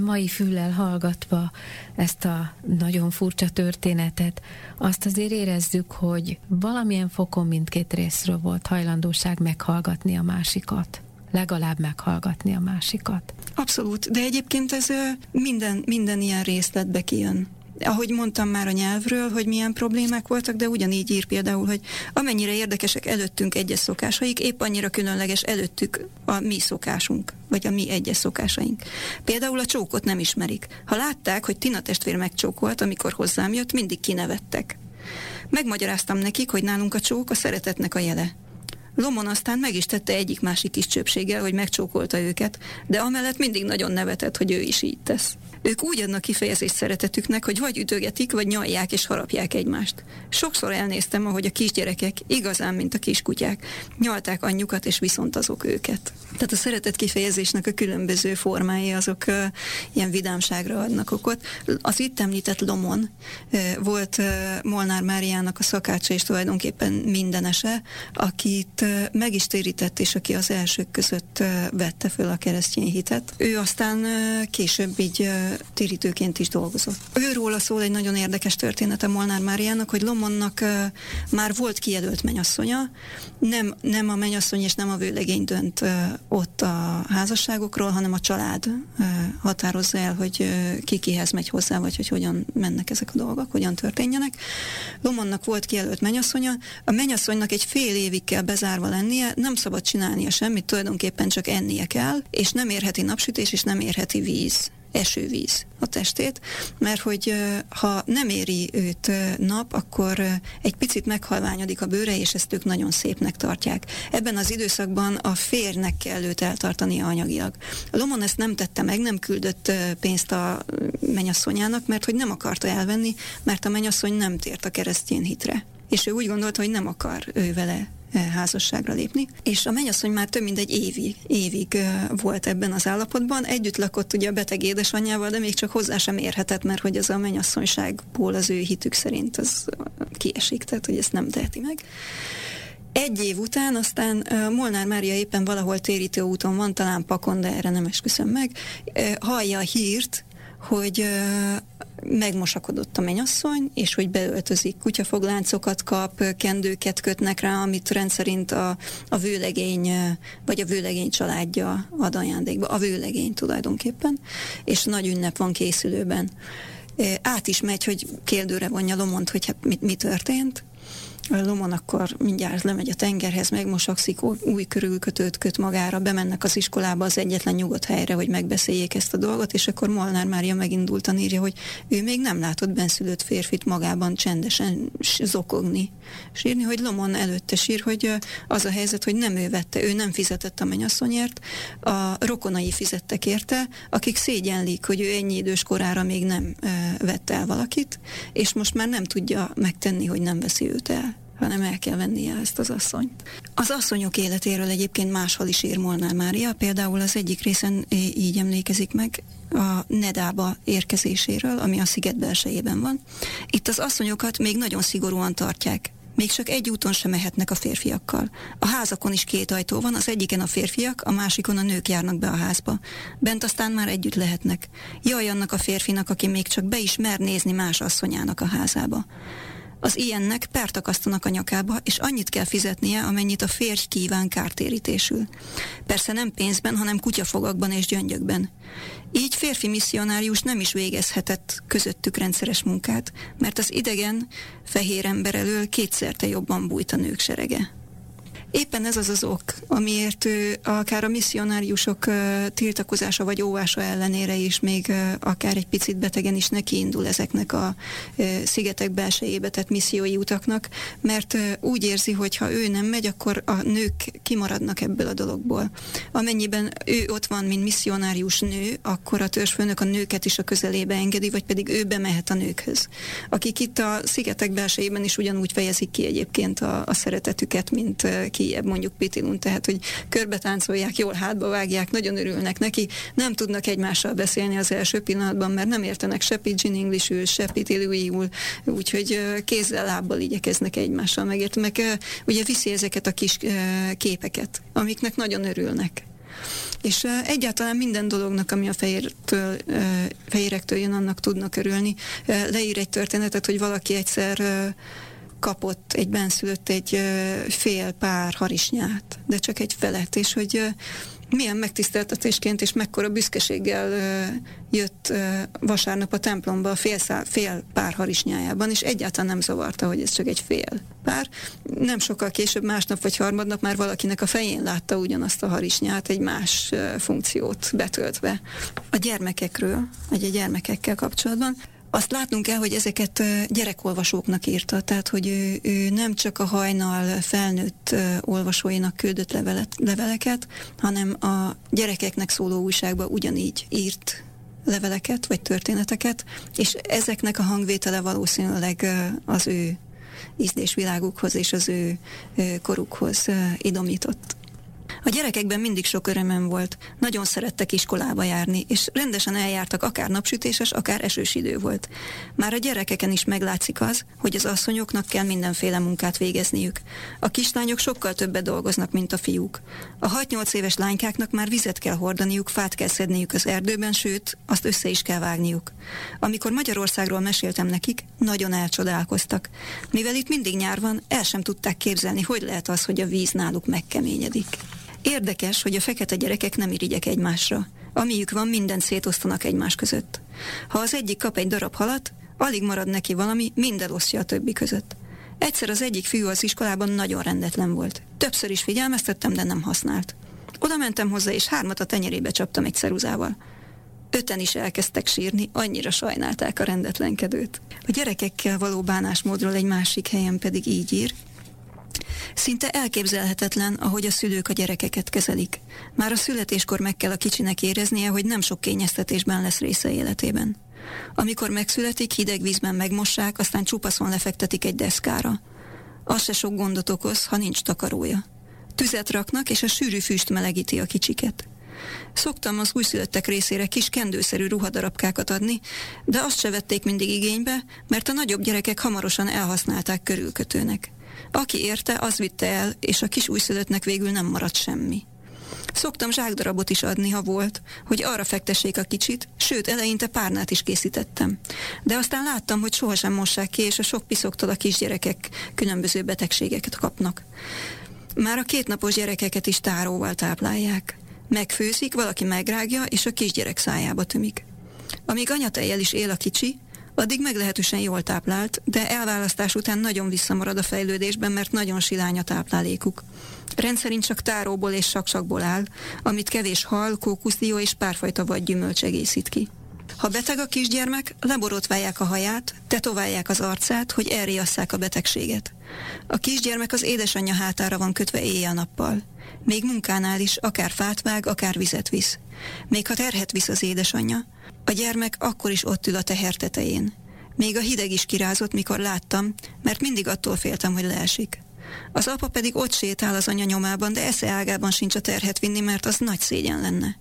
mai füllel hallgatva ezt a nagyon furcsa történetet, azt azért érezzük, hogy valamilyen fokon mindkét részről volt hajlandóság meghallgatni a másikat. Legalább meghallgatni a másikat. Abszolút, de egyébként ez minden, minden ilyen részletbe kijön ahogy mondtam már a nyelvről, hogy milyen problémák voltak, de ugyanígy ír például, hogy amennyire érdekesek előttünk egyes szokásaik, épp annyira különleges előttük a mi szokásunk, vagy a mi egyes szokásaink. Például a csókot nem ismerik. Ha látták, hogy Tina testvér megcsókolt, amikor hozzám jött, mindig kinevettek. Megmagyaráztam nekik, hogy nálunk a csók a szeretetnek a jele. Lomon aztán meg is tette egyik-másik kis csöpséggel, hogy megcsókolta őket, de amellett mindig nagyon nevetett, hogy ő is így tesz. Ők úgy adnak kifejezést szeretetüknek, hogy vagy ütögetik, vagy nyalják és harapják egymást. Sokszor elnéztem, ahogy a kisgyerekek, igazán, mint a kiskutyák, nyalták anyjukat, és viszont azok őket. Tehát a szeretet kifejezésnek a különböző formái azok uh, ilyen vidámságra adnak okot. Az itt említett Lomon uh, volt uh, Molnár Máriának a szakácsa, és tulajdonképpen mindenese, akit meg is térített, és aki az elsők között vette föl a keresztény hitet. Ő aztán később így térítőként is dolgozott. Őróla szól egy nagyon érdekes története Molnár Máriának, hogy Lomonnak már volt kijelölt menyasszonya, nem, nem a menyasszony és nem a vőlegény dönt ott a házasságokról, hanem a család határozza el, hogy ki kihez megy hozzá, vagy hogy hogyan mennek ezek a dolgok, hogyan történjenek. Lomonnak volt kijelölt menyasszonya, a menyasszonynak egy fél évig kell bezárva lennie, nem szabad csinálnia semmit, tulajdonképpen csak ennie kell, és nem érheti napsütés, és nem érheti víz esővíz a testét, mert hogy ha nem éri őt nap, akkor egy picit meghalványodik a bőre, és ezt ők nagyon szépnek tartják. Ebben az időszakban a férnek kell őt eltartania anyagilag. A Lomon ezt nem tette meg, nem küldött pénzt a menyasszonyának, mert hogy nem akarta elvenni, mert a menyasszony nem tért a keresztény hitre. És ő úgy gondolta, hogy nem akar ő vele házasságra lépni, és a mennyasszony már több mint egy évig, évig volt ebben az állapotban. Együtt lakott ugye a beteg édesanyjával, de még csak hozzá sem érhetett, mert hogy ez a mennyasszonyságból az ő hitük szerint az kiesik, tehát hogy ezt nem teheti meg. Egy év után aztán Molnár Mária éppen valahol térítő úton van, talán Pakon, de erre nem esküszöm meg, hallja a hírt, hogy megmosakodott a menyasszony, és hogy beöltözik, kutyafogláncokat kap, kendőket kötnek rá, amit rendszerint a, a vőlegény, vagy a vőlegény családja ad ajándékba. A vőlegény tulajdonképpen, és nagy ünnep van készülőben. Át is megy, hogy kérdőre vonja Lomont, hogy hát mi, mi történt, Lomon akkor mindjárt lemegy a tengerhez, megmosakszik, új körülkötőt köt magára, bemennek az iskolába az egyetlen nyugodt helyre, hogy megbeszéljék ezt a dolgot, és akkor Molnár Mária megindultan írja, hogy ő még nem látott benszülött férfit magában csendesen zokogni. És írni, hogy Lomon előtte sír, hogy az a helyzet, hogy nem ő vette, ő nem fizetett a mennyasszonyért, a rokonai fizettek érte, akik szégyenlik, hogy ő ennyi idős korára még nem vette el valakit, és most már nem tudja megtenni, hogy nem veszi őt el hanem el kell vennie ezt az asszonyt. Az asszonyok életéről egyébként máshol is ír Molnár Mária, például az egyik részen így emlékezik meg a Nedába érkezéséről, ami a sziget belsejében van. Itt az asszonyokat még nagyon szigorúan tartják. Még csak egy úton sem mehetnek a férfiakkal. A házakon is két ajtó van, az egyiken a férfiak, a másikon a nők járnak be a házba. Bent aztán már együtt lehetnek. Jaj annak a férfinak, aki még csak be is mer nézni más asszonyának a házába. Az ilyennek pert akasztanak a nyakába, és annyit kell fizetnie, amennyit a férj kíván kártérítésül. Persze nem pénzben, hanem kutyafogakban és gyöngyökben. Így férfi misszionárius nem is végezhetett közöttük rendszeres munkát, mert az idegen, fehér ember elől kétszerte jobban bújt a nők serege. Éppen ez az az ok, amiért ő akár a misszionáriusok tiltakozása vagy óvása ellenére is még akár egy picit betegen is neki indul ezeknek a szigetek belsejébe tett missziói utaknak, mert úgy érzi, hogy ha ő nem megy, akkor a nők kimaradnak ebből a dologból. Amennyiben ő ott van, mint misszionárius nő, akkor a törzsfőnök a nőket is a közelébe engedi, vagy pedig ő bemehet a nőkhöz. Akik itt a szigetek belsejében is ugyanúgy fejezik ki egyébként a, a szeretetüket, mint kijebb mondjuk Pitilun, tehát hogy körbe táncolják, jól hátba vágják, nagyon örülnek neki, nem tudnak egymással beszélni az első pillanatban, mert nem értenek se pidgin englishül, se pitilúiul, úgyhogy kézzel, lábbal igyekeznek egymással megérteni, meg ugye viszi ezeket a kis képeket, amiknek nagyon örülnek. És egyáltalán minden dolognak, ami a fehértől, fehérektől jön, annak tudnak örülni. Leír egy történetet, hogy valaki egyszer kapott egy benszülött egy fél pár harisnyát, de csak egy felet, és hogy milyen megtiszteltetésként és mekkora büszkeséggel jött vasárnap a templomba a fél, szá, fél pár harisnyájában, és egyáltalán nem zavarta, hogy ez csak egy fél pár. Nem sokkal később, másnap vagy harmadnap már valakinek a fején látta ugyanazt a harisnyát, egy más funkciót betöltve. A gyermekekről, vagy a gyermekekkel kapcsolatban azt látnunk kell, hogy ezeket gyerekolvasóknak írta, tehát hogy ő, ő nem csak a hajnal felnőtt olvasóinak küldött levelet, leveleket, hanem a gyerekeknek szóló újságba ugyanígy írt leveleket, vagy történeteket, és ezeknek a hangvétele valószínűleg az ő ízdésvilágukhoz és az ő korukhoz idomított. A gyerekekben mindig sok örömem volt, nagyon szerettek iskolába járni, és rendesen eljártak, akár napsütéses, akár esős idő volt. Már a gyerekeken is meglátszik az, hogy az asszonyoknak kell mindenféle munkát végezniük. A kislányok sokkal többet dolgoznak, mint a fiúk. A 6-8 éves lánykáknak már vizet kell hordaniuk, fát kell szedniük az erdőben, sőt, azt össze is kell vágniuk. Amikor Magyarországról meséltem nekik, nagyon elcsodálkoztak. Mivel itt mindig nyár van, el sem tudták képzelni, hogy lehet az, hogy a víz náluk megkeményedik. Érdekes, hogy a fekete gyerekek nem irigyek egymásra. Amiük van, mindent szétosztanak egymás között. Ha az egyik kap egy darab halat, alig marad neki valami, minden osztja a többi között. Egyszer az egyik fiú az iskolában nagyon rendetlen volt. Többször is figyelmeztettem, de nem használt. Oda mentem hozzá, és hármat a tenyerébe csaptam egy ceruzával. Öten is elkezdtek sírni, annyira sajnálták a rendetlenkedőt. A gyerekekkel való bánásmódról egy másik helyen pedig így ír, Szinte elképzelhetetlen, ahogy a szülők a gyerekeket kezelik. Már a születéskor meg kell a kicsinek éreznie, hogy nem sok kényeztetésben lesz része életében. Amikor megszületik, hideg vízben megmossák, aztán csupaszon lefektetik egy deszkára. Az se sok gondot okoz, ha nincs takarója. Tüzet raknak, és a sűrű füst melegíti a kicsiket. Szoktam az újszülöttek részére kis kendőszerű ruhadarabkákat adni, de azt se vették mindig igénybe, mert a nagyobb gyerekek hamarosan elhasználták körülkötőnek. Aki érte, az vitte el, és a kis újszülöttnek végül nem maradt semmi. Szoktam zsákdarabot is adni, ha volt, hogy arra fektessék a kicsit, sőt, eleinte párnát is készítettem. De aztán láttam, hogy sohasem mossák ki, és a sok piszoktól a kisgyerekek különböző betegségeket kapnak. Már a kétnapos gyerekeket is táróval táplálják. Megfőzik, valaki megrágja, és a kisgyerek szájába tömik. Amíg anyatejjel is él a kicsi, addig meglehetősen jól táplált, de elválasztás után nagyon visszamarad a fejlődésben, mert nagyon silány a táplálékuk. Rendszerint csak táróból és saksakból áll, amit kevés hal, kókuszdió és párfajta vagy gyümölcs egészít ki. Ha beteg a kisgyermek, leborotválják a haját, tetoválják az arcát, hogy elriasszák a betegséget. A kisgyermek az édesanyja hátára van kötve éjjel-nappal. Még munkánál is akár fát vág, akár vizet visz. Még ha terhet visz az édesanyja, a gyermek akkor is ott ül a teher tetején. Még a hideg is kirázott, mikor láttam, mert mindig attól féltem, hogy leesik. Az apa pedig ott sétál az anya nyomában, de esze ágában sincs a terhet vinni, mert az nagy szégyen lenne.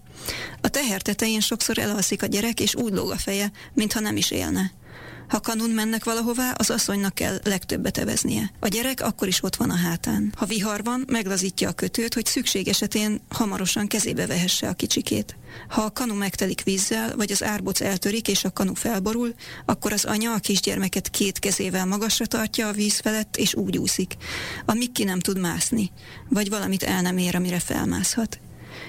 A teher tetején sokszor elalszik a gyerek, és úgy lóg a feje, mintha nem is élne. Ha kanun mennek valahová, az asszonynak kell legtöbbet eveznie. A gyerek akkor is ott van a hátán. Ha vihar van, meglazítja a kötőt, hogy szükség esetén hamarosan kezébe vehesse a kicsikét. Ha a kanu megtelik vízzel, vagy az árboc eltörik és a kanu felborul, akkor az anya a kisgyermeket két kezével magasra tartja a víz felett, és úgy úszik, amíg ki nem tud mászni, vagy valamit el nem ér, amire felmászhat.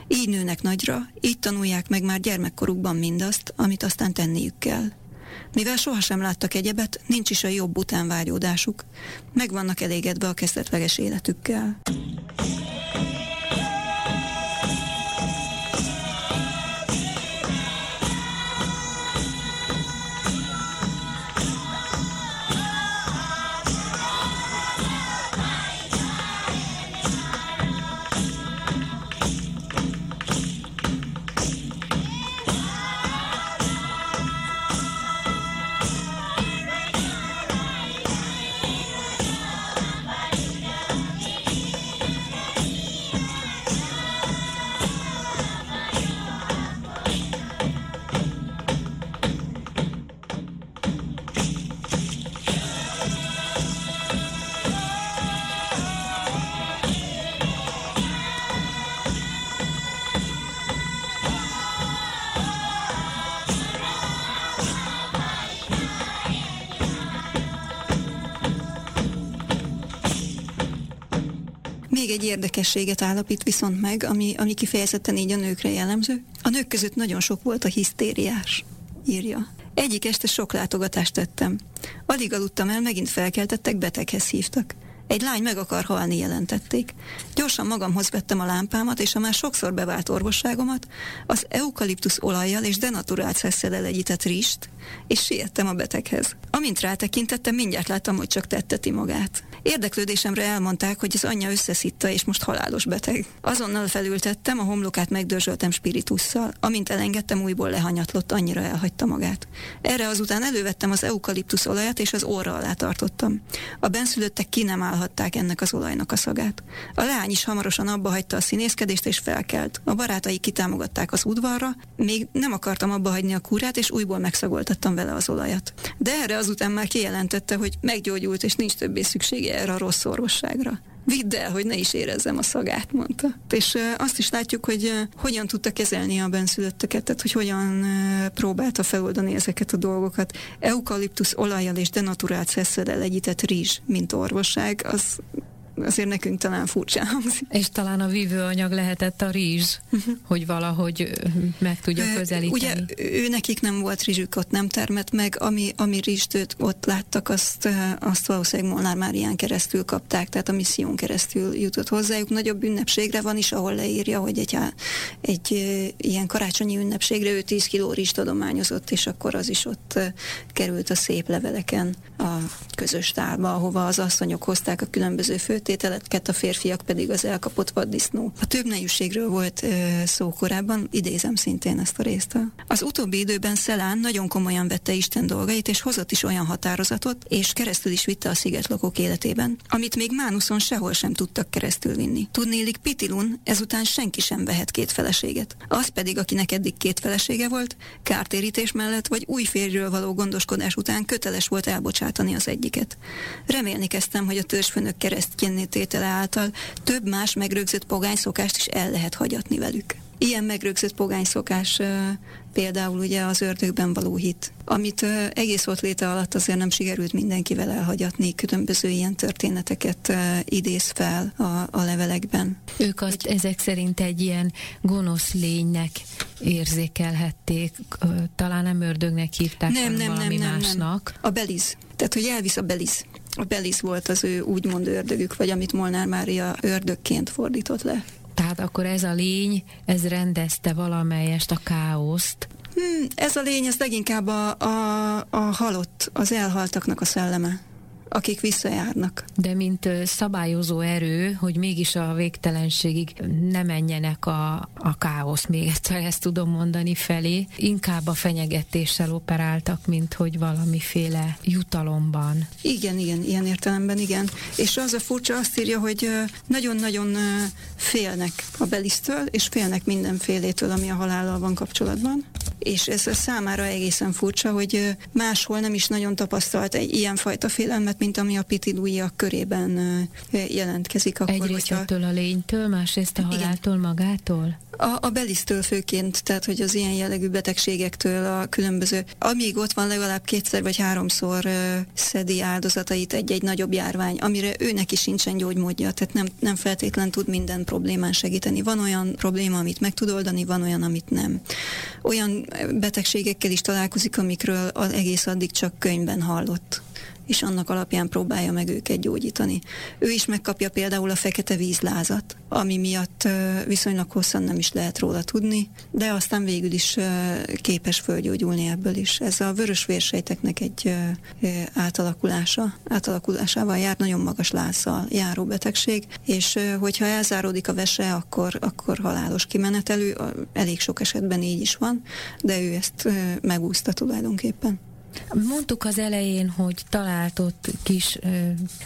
Így nőnek nagyra, így tanulják meg már gyermekkorukban mindazt, amit aztán tenniük kell. Mivel sohasem láttak egyebet, nincs is a jobb után vágyódásuk. Meg vannak elégedve a kezdetleges életükkel. Egy érdekességet állapít viszont meg, ami, ami kifejezetten így a nőkre jellemző. A nők között nagyon sok volt a hisztériás, írja. Egyik este sok látogatást tettem. Alig aludtam el, megint felkeltettek, beteghez hívtak. Egy lány meg akar halni, jelentették. Gyorsan magamhoz vettem a lámpámat, és a már sokszor bevált orvosságomat, az eukaliptusz olajjal és denaturált szesszel rist, és siettem a beteghez. Amint rátekintettem, mindjárt láttam, hogy csak tetteti magát. Érdeklődésemre elmondták, hogy az anyja összeszitta, és most halálos beteg. Azonnal felültettem, a homlokát megdörzsöltem spiritusszal, amint elengedtem, újból lehanyatlott, annyira elhagyta magát. Erre azután elővettem az eukaliptusz olajat, és az óra alá tartottam. A benszülöttek ki nem állhatták ennek az olajnak a szagát. A leány is hamarosan abba hagyta a színészkedést, és felkelt. A barátai kitámogatták az udvarra, még nem akartam abba hagyni a kúrát, és újból megszagoltattam vele az olajat. De erre azután már kijelentette, hogy meggyógyult, és nincs többé szüksége erre a rossz orvosságra. Vidd el, hogy ne is érezzem a szagát, mondta. És azt is látjuk, hogy hogyan tudta kezelni a benszülötteket, tehát hogy hogyan próbálta feloldani ezeket a dolgokat. Eukaliptusz olajjal és denaturált szesszel egyített rizs, mint orvosság, az azért nekünk talán furcsa hangzik. És talán a vívőanyag lehetett a rizs, uh-huh. hogy valahogy meg tudja közelíteni. Ugye ő nekik nem volt rizsük, ott nem termett meg, ami, ami rizst őt ott láttak, azt, azt valószínűleg Molnár Márián keresztül kapták, tehát a misszión keresztül jutott hozzájuk. Nagyobb ünnepségre van is, ahol leírja, hogy egy, egy ilyen karácsonyi ünnepségre ő 10 kiló rizst adományozott, és akkor az is ott került a szép leveleken a közös tálba, ahova az asszonyok hozták a különböző fő főtételeket, a férfiak pedig az elkapott vaddisznó. A több nejűségről volt ö, szó korábban, idézem szintén ezt a részt. Az utóbbi időben Szelán nagyon komolyan vette Isten dolgait, és hozott is olyan határozatot, és keresztül is vitte a szigetlakók életében, amit még Mánuszon sehol sem tudtak keresztül vinni. Tudnélik Pitilun, ezután senki sem vehet két feleséget. Az pedig, akinek eddig két felesége volt, kártérítés mellett vagy új férjről való gondoskodás után köteles volt elbocsátani az egyiket. Remélni kezdtem, hogy a törzsfőnök keresztjén tétele által több más megrögzött pogány szokást is el lehet hagyatni velük. Ilyen megrögzött pogány szokás például ugye az ördögben való hit, amit egész ott léte alatt azért nem sikerült mindenkivel elhagyatni, különböző ilyen történeteket idéz fel a, a levelekben. Ők azt Úgy, ezek szerint egy ilyen gonosz lénynek érzékelhették, talán nem ördögnek hívták, nem, nem, valami nem, nem, másnak. Nem. A beliz. Tehát, hogy elvisz a beliz a Belis volt az ő úgymond ördögük, vagy amit Molnár Mária ördögként fordított le. Tehát akkor ez a lény, ez rendezte valamelyest a káoszt. Hmm, ez a lény, ez leginkább a, a, a halott, az elhaltaknak a szelleme akik visszajárnak. De mint szabályozó erő, hogy mégis a végtelenségig ne menjenek a, a káosz, még egyszer ezt tudom mondani felé, inkább a fenyegetéssel operáltak, mint hogy valamiféle jutalomban. Igen, igen, ilyen értelemben igen. És az a furcsa, azt írja, hogy nagyon-nagyon félnek a belisztől, és félnek mindenfélétől, ami a halállal van kapcsolatban és ez a számára egészen furcsa, hogy máshol nem is nagyon tapasztalt egy ilyenfajta félelmet, mint ami a pitidújak körében jelentkezik. Akkor, Egyrészt hogyha... ettől a lénytől, másrészt a haláltól Igen. magától? A, a belisztől főként, tehát hogy az ilyen jellegű betegségektől a különböző, amíg ott van legalább kétszer vagy háromszor szedi áldozatait egy-egy nagyobb járvány, amire őnek is sincsen gyógymódja, tehát nem, nem feltétlen tud minden problémán segíteni. Van olyan probléma, amit meg tud oldani, van olyan, amit nem. Olyan betegségekkel is találkozik, amikről az egész addig csak könyvben hallott és annak alapján próbálja meg őket gyógyítani. Ő is megkapja például a fekete vízlázat, ami miatt viszonylag hosszan nem is lehet róla tudni, de aztán végül is képes fölgyógyulni ebből is. Ez a vörös vérsejteknek egy átalakulása, átalakulásával jár, nagyon magas lázzal járó betegség, és hogyha elzáródik a vese, akkor, akkor halálos kimenetelő, elég sok esetben így is van, de ő ezt megúszta tulajdonképpen. Mondtuk az elején, hogy találtott kis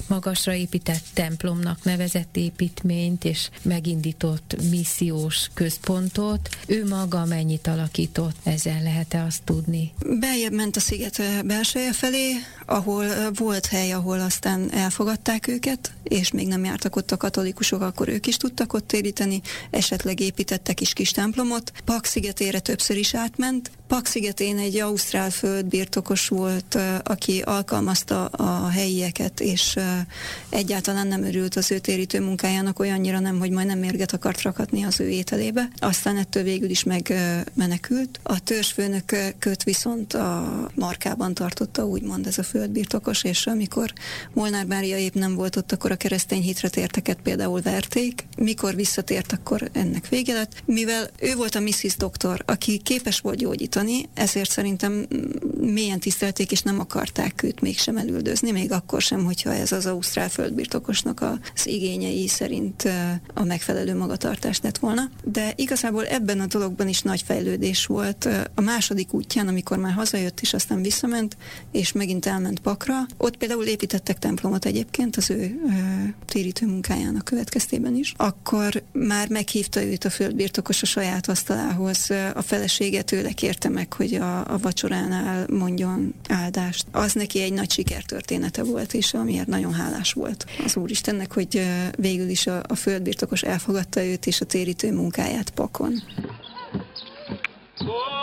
magasra épített templomnak nevezett építményt, és megindított missziós központot. Ő maga mennyit alakított, ezen lehet-e azt tudni? Beljebb ment a sziget belseje felé, ahol volt hely, ahol aztán elfogadták őket, és még nem jártak ott a katolikusok, akkor ők is tudtak ott téríteni, esetleg építettek is kis templomot. Pak szigetére többször is átment. Pak szigetén egy ausztrál földbirtokos volt, aki alkalmazta a helyieket, és egyáltalán nem örült az ő térítő munkájának olyannyira nem, hogy majd nem mérget akart rakatni az ő ételébe. Aztán ettől végül is megmenekült. A törzsfőnök köt viszont a markában tartotta, úgymond ez a földbirtokos, és amikor Molnár Mária épp nem volt ott, akkor a keresztény hitre térteket például verték. Mikor visszatért, akkor ennek vége lett. Mivel ő volt a Mrs. Doktor, aki képes volt gyógyítani, ezért szerintem mélyen tisztelték, és nem akarták őt mégsem elüldözni, még akkor sem, hogyha ez az ausztrál földbirtokosnak az igényei szerint a megfelelő magatartást lett volna. De igazából ebben a dologban is nagy fejlődés volt. A második útján, amikor már hazajött, és aztán visszament, és megint elment elment Pakra. Ott például építettek templomot egyébként az ő ö, térítő munkájának következtében is. Akkor már meghívta őt a földbirtokos a saját asztalához. A felesége tőle kérte meg, hogy a, a vacsoránál mondjon áldást. Az neki egy nagy sikertörténete volt, és amiért nagyon hálás volt az Úristennek, hogy végül is a, a földbirtokos elfogadta őt és a térítő munkáját Pakon. Oh,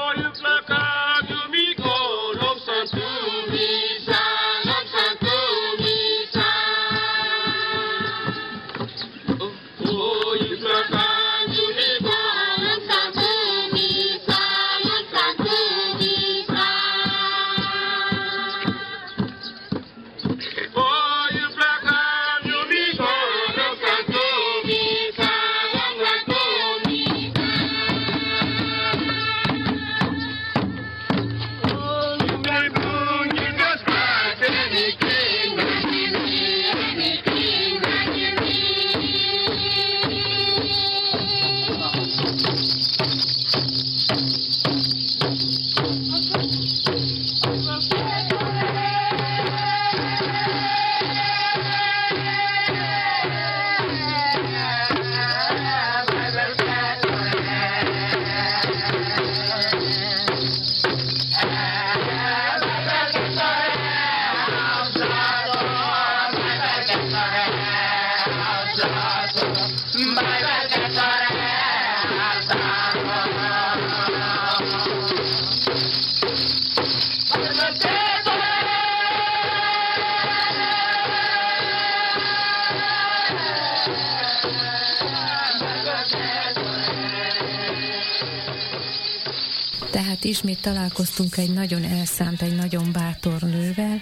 ismét találkoztunk egy nagyon elszánt, egy nagyon bátor nővel,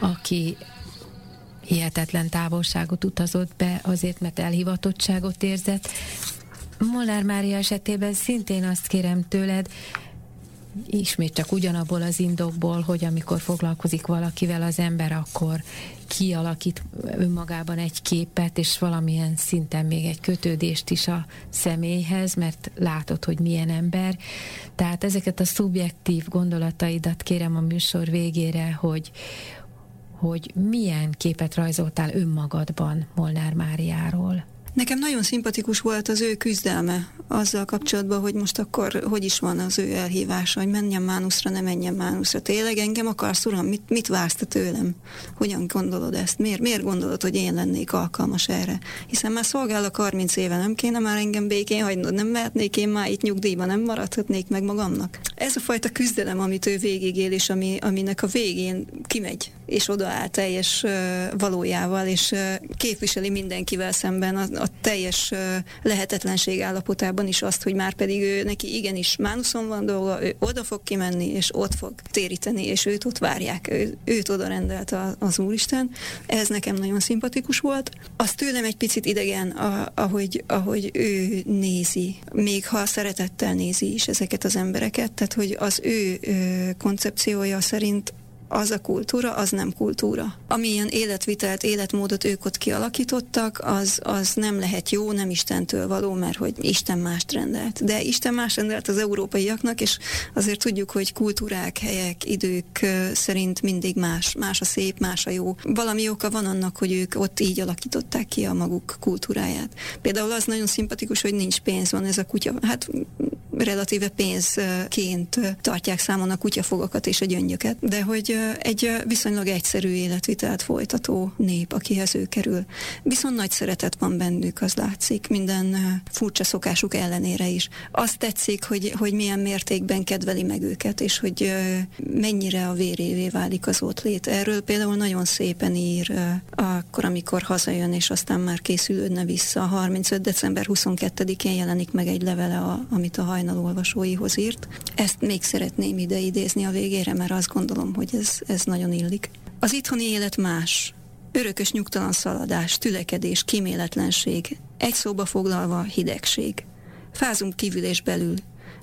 aki hihetetlen távolságot utazott be azért, mert elhivatottságot érzett. Molnár Mária esetében szintén azt kérem tőled, ismét csak ugyanabból az indokból, hogy amikor foglalkozik valakivel az ember, akkor kialakít önmagában egy képet, és valamilyen szinten még egy kötődést is a személyhez, mert látod, hogy milyen ember. Tehát ezeket a szubjektív gondolataidat kérem a műsor végére, hogy, hogy milyen képet rajzoltál önmagadban Molnár Máriáról. Nekem nagyon szimpatikus volt az ő küzdelme azzal kapcsolatban, hogy most akkor hogy is van az ő elhívása, hogy menjen Mánuszra, ne menjen Mánuszra. Tényleg engem akarsz, uram? Mit, mit vársz te tőlem? Hogyan gondolod ezt? Miért, miért gondolod, hogy én lennék alkalmas erre? Hiszen már szolgálok 30 éve, nem kéne már engem békén hagynod, nem mehetnék én már itt nyugdíjba, nem maradhatnék meg magamnak. Ez a fajta küzdelem, amit ő végigél, és ami, aminek a végén kimegy, és odaáll teljes valójával, és képviseli mindenkivel szemben a, a teljes lehetetlenség állapotában is azt, hogy már pedig ő neki igenis Mánuszon van dolga, ő oda fog kimenni, és ott fog téríteni, és őt ott várják, ő, őt oda rendelt az Úristen. Ez nekem nagyon szimpatikus volt. Az tőlem egy picit idegen, ahogy, ahogy ő nézi, még ha szeretettel nézi is ezeket az embereket, tehát hogy az ő koncepciója szerint az a kultúra, az nem kultúra. Amilyen életvitelt, életmódot ők ott kialakítottak, az, az nem lehet jó, nem Istentől való, mert hogy Isten mást rendelt. De Isten más rendelt az európaiaknak, és azért tudjuk, hogy kultúrák, helyek, idők szerint mindig más. Más a szép, más a jó. Valami oka van annak, hogy ők ott így alakították ki a maguk kultúráját. Például az nagyon szimpatikus, hogy nincs pénz, van ez a kutya. Hát relatíve pénzként tartják számon a kutyafogakat és a gyöngyöket, de hogy egy viszonylag egyszerű életvitelt folytató nép, akihez ő kerül. Viszont nagy szeretet van bennük, az látszik, minden furcsa szokásuk ellenére is. Azt tetszik, hogy, hogy milyen mértékben kedveli meg őket, és hogy mennyire a vérévé válik az ott lét. Erről például nagyon szépen ír akkor, amikor hazajön, és aztán már készülődne vissza. A 35. december 22-én jelenik meg egy levele, a, amit a hajnal olvasóihoz írt. Ezt még szeretném ide idézni a végére, mert azt gondolom, hogy ez ez, ez nagyon illik. Az itthoni élet más. Örökös nyugtalan szaladás, tülekedés, kíméletlenség, egy szóba foglalva hidegség. Fázunk kívül és belül.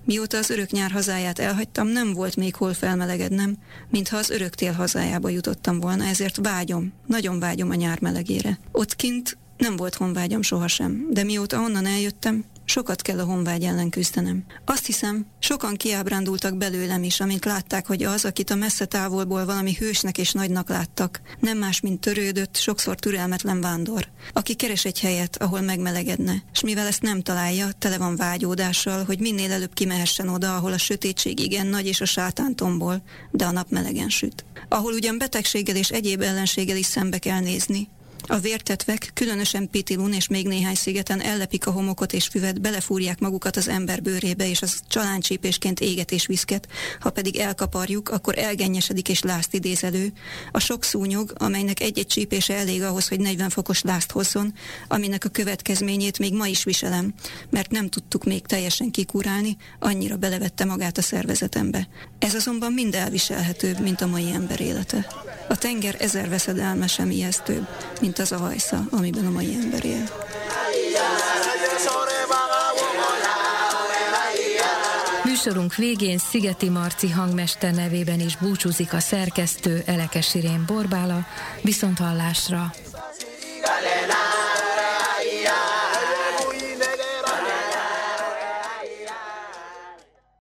Mióta az örök nyár hazáját elhagytam, nem volt még hol felmelegednem, mintha az örök tél hazájába jutottam volna, ezért vágyom, nagyon vágyom a nyár melegére. Ott kint nem volt honvágyam sohasem, de mióta onnan eljöttem, Sokat kell a honvágy ellen küzdenem. Azt hiszem, sokan kiábrándultak belőlem is, amint látták, hogy az, akit a messze távolból valami hősnek és nagynak láttak, nem más, mint törődött, sokszor türelmetlen vándor, aki keres egy helyet, ahol megmelegedne, és mivel ezt nem találja, tele van vágyódással, hogy minél előbb kimehessen oda, ahol a sötétség igen nagy és a sátán tombol, de a nap melegen süt. Ahol ugyan betegséggel és egyéb ellenséggel is szembe kell nézni, a vértetvek, különösen Pitilun és még néhány szigeten ellepik a homokot és füvet, belefúrják magukat az ember bőrébe, és az csaláncsípésként éget és viszket, ha pedig elkaparjuk, akkor elgennyesedik és lázt idéz elő. A sok szúnyog, amelynek egy-egy csípése elég ahhoz, hogy 40 fokos lázt hozzon, aminek a következményét még ma is viselem, mert nem tudtuk még teljesen kikurálni, annyira belevette magát a szervezetembe. Ez azonban mind elviselhetőbb, mint a mai ember élete. A tenger ezer veszedelme sem ijesztőbb, mint az a hajsza, amiben a mai ember él. Műsorunk végén Szigeti Marci hangmester nevében is búcsúzik a szerkesztő Elekes Irén Borbála, viszont hallásra!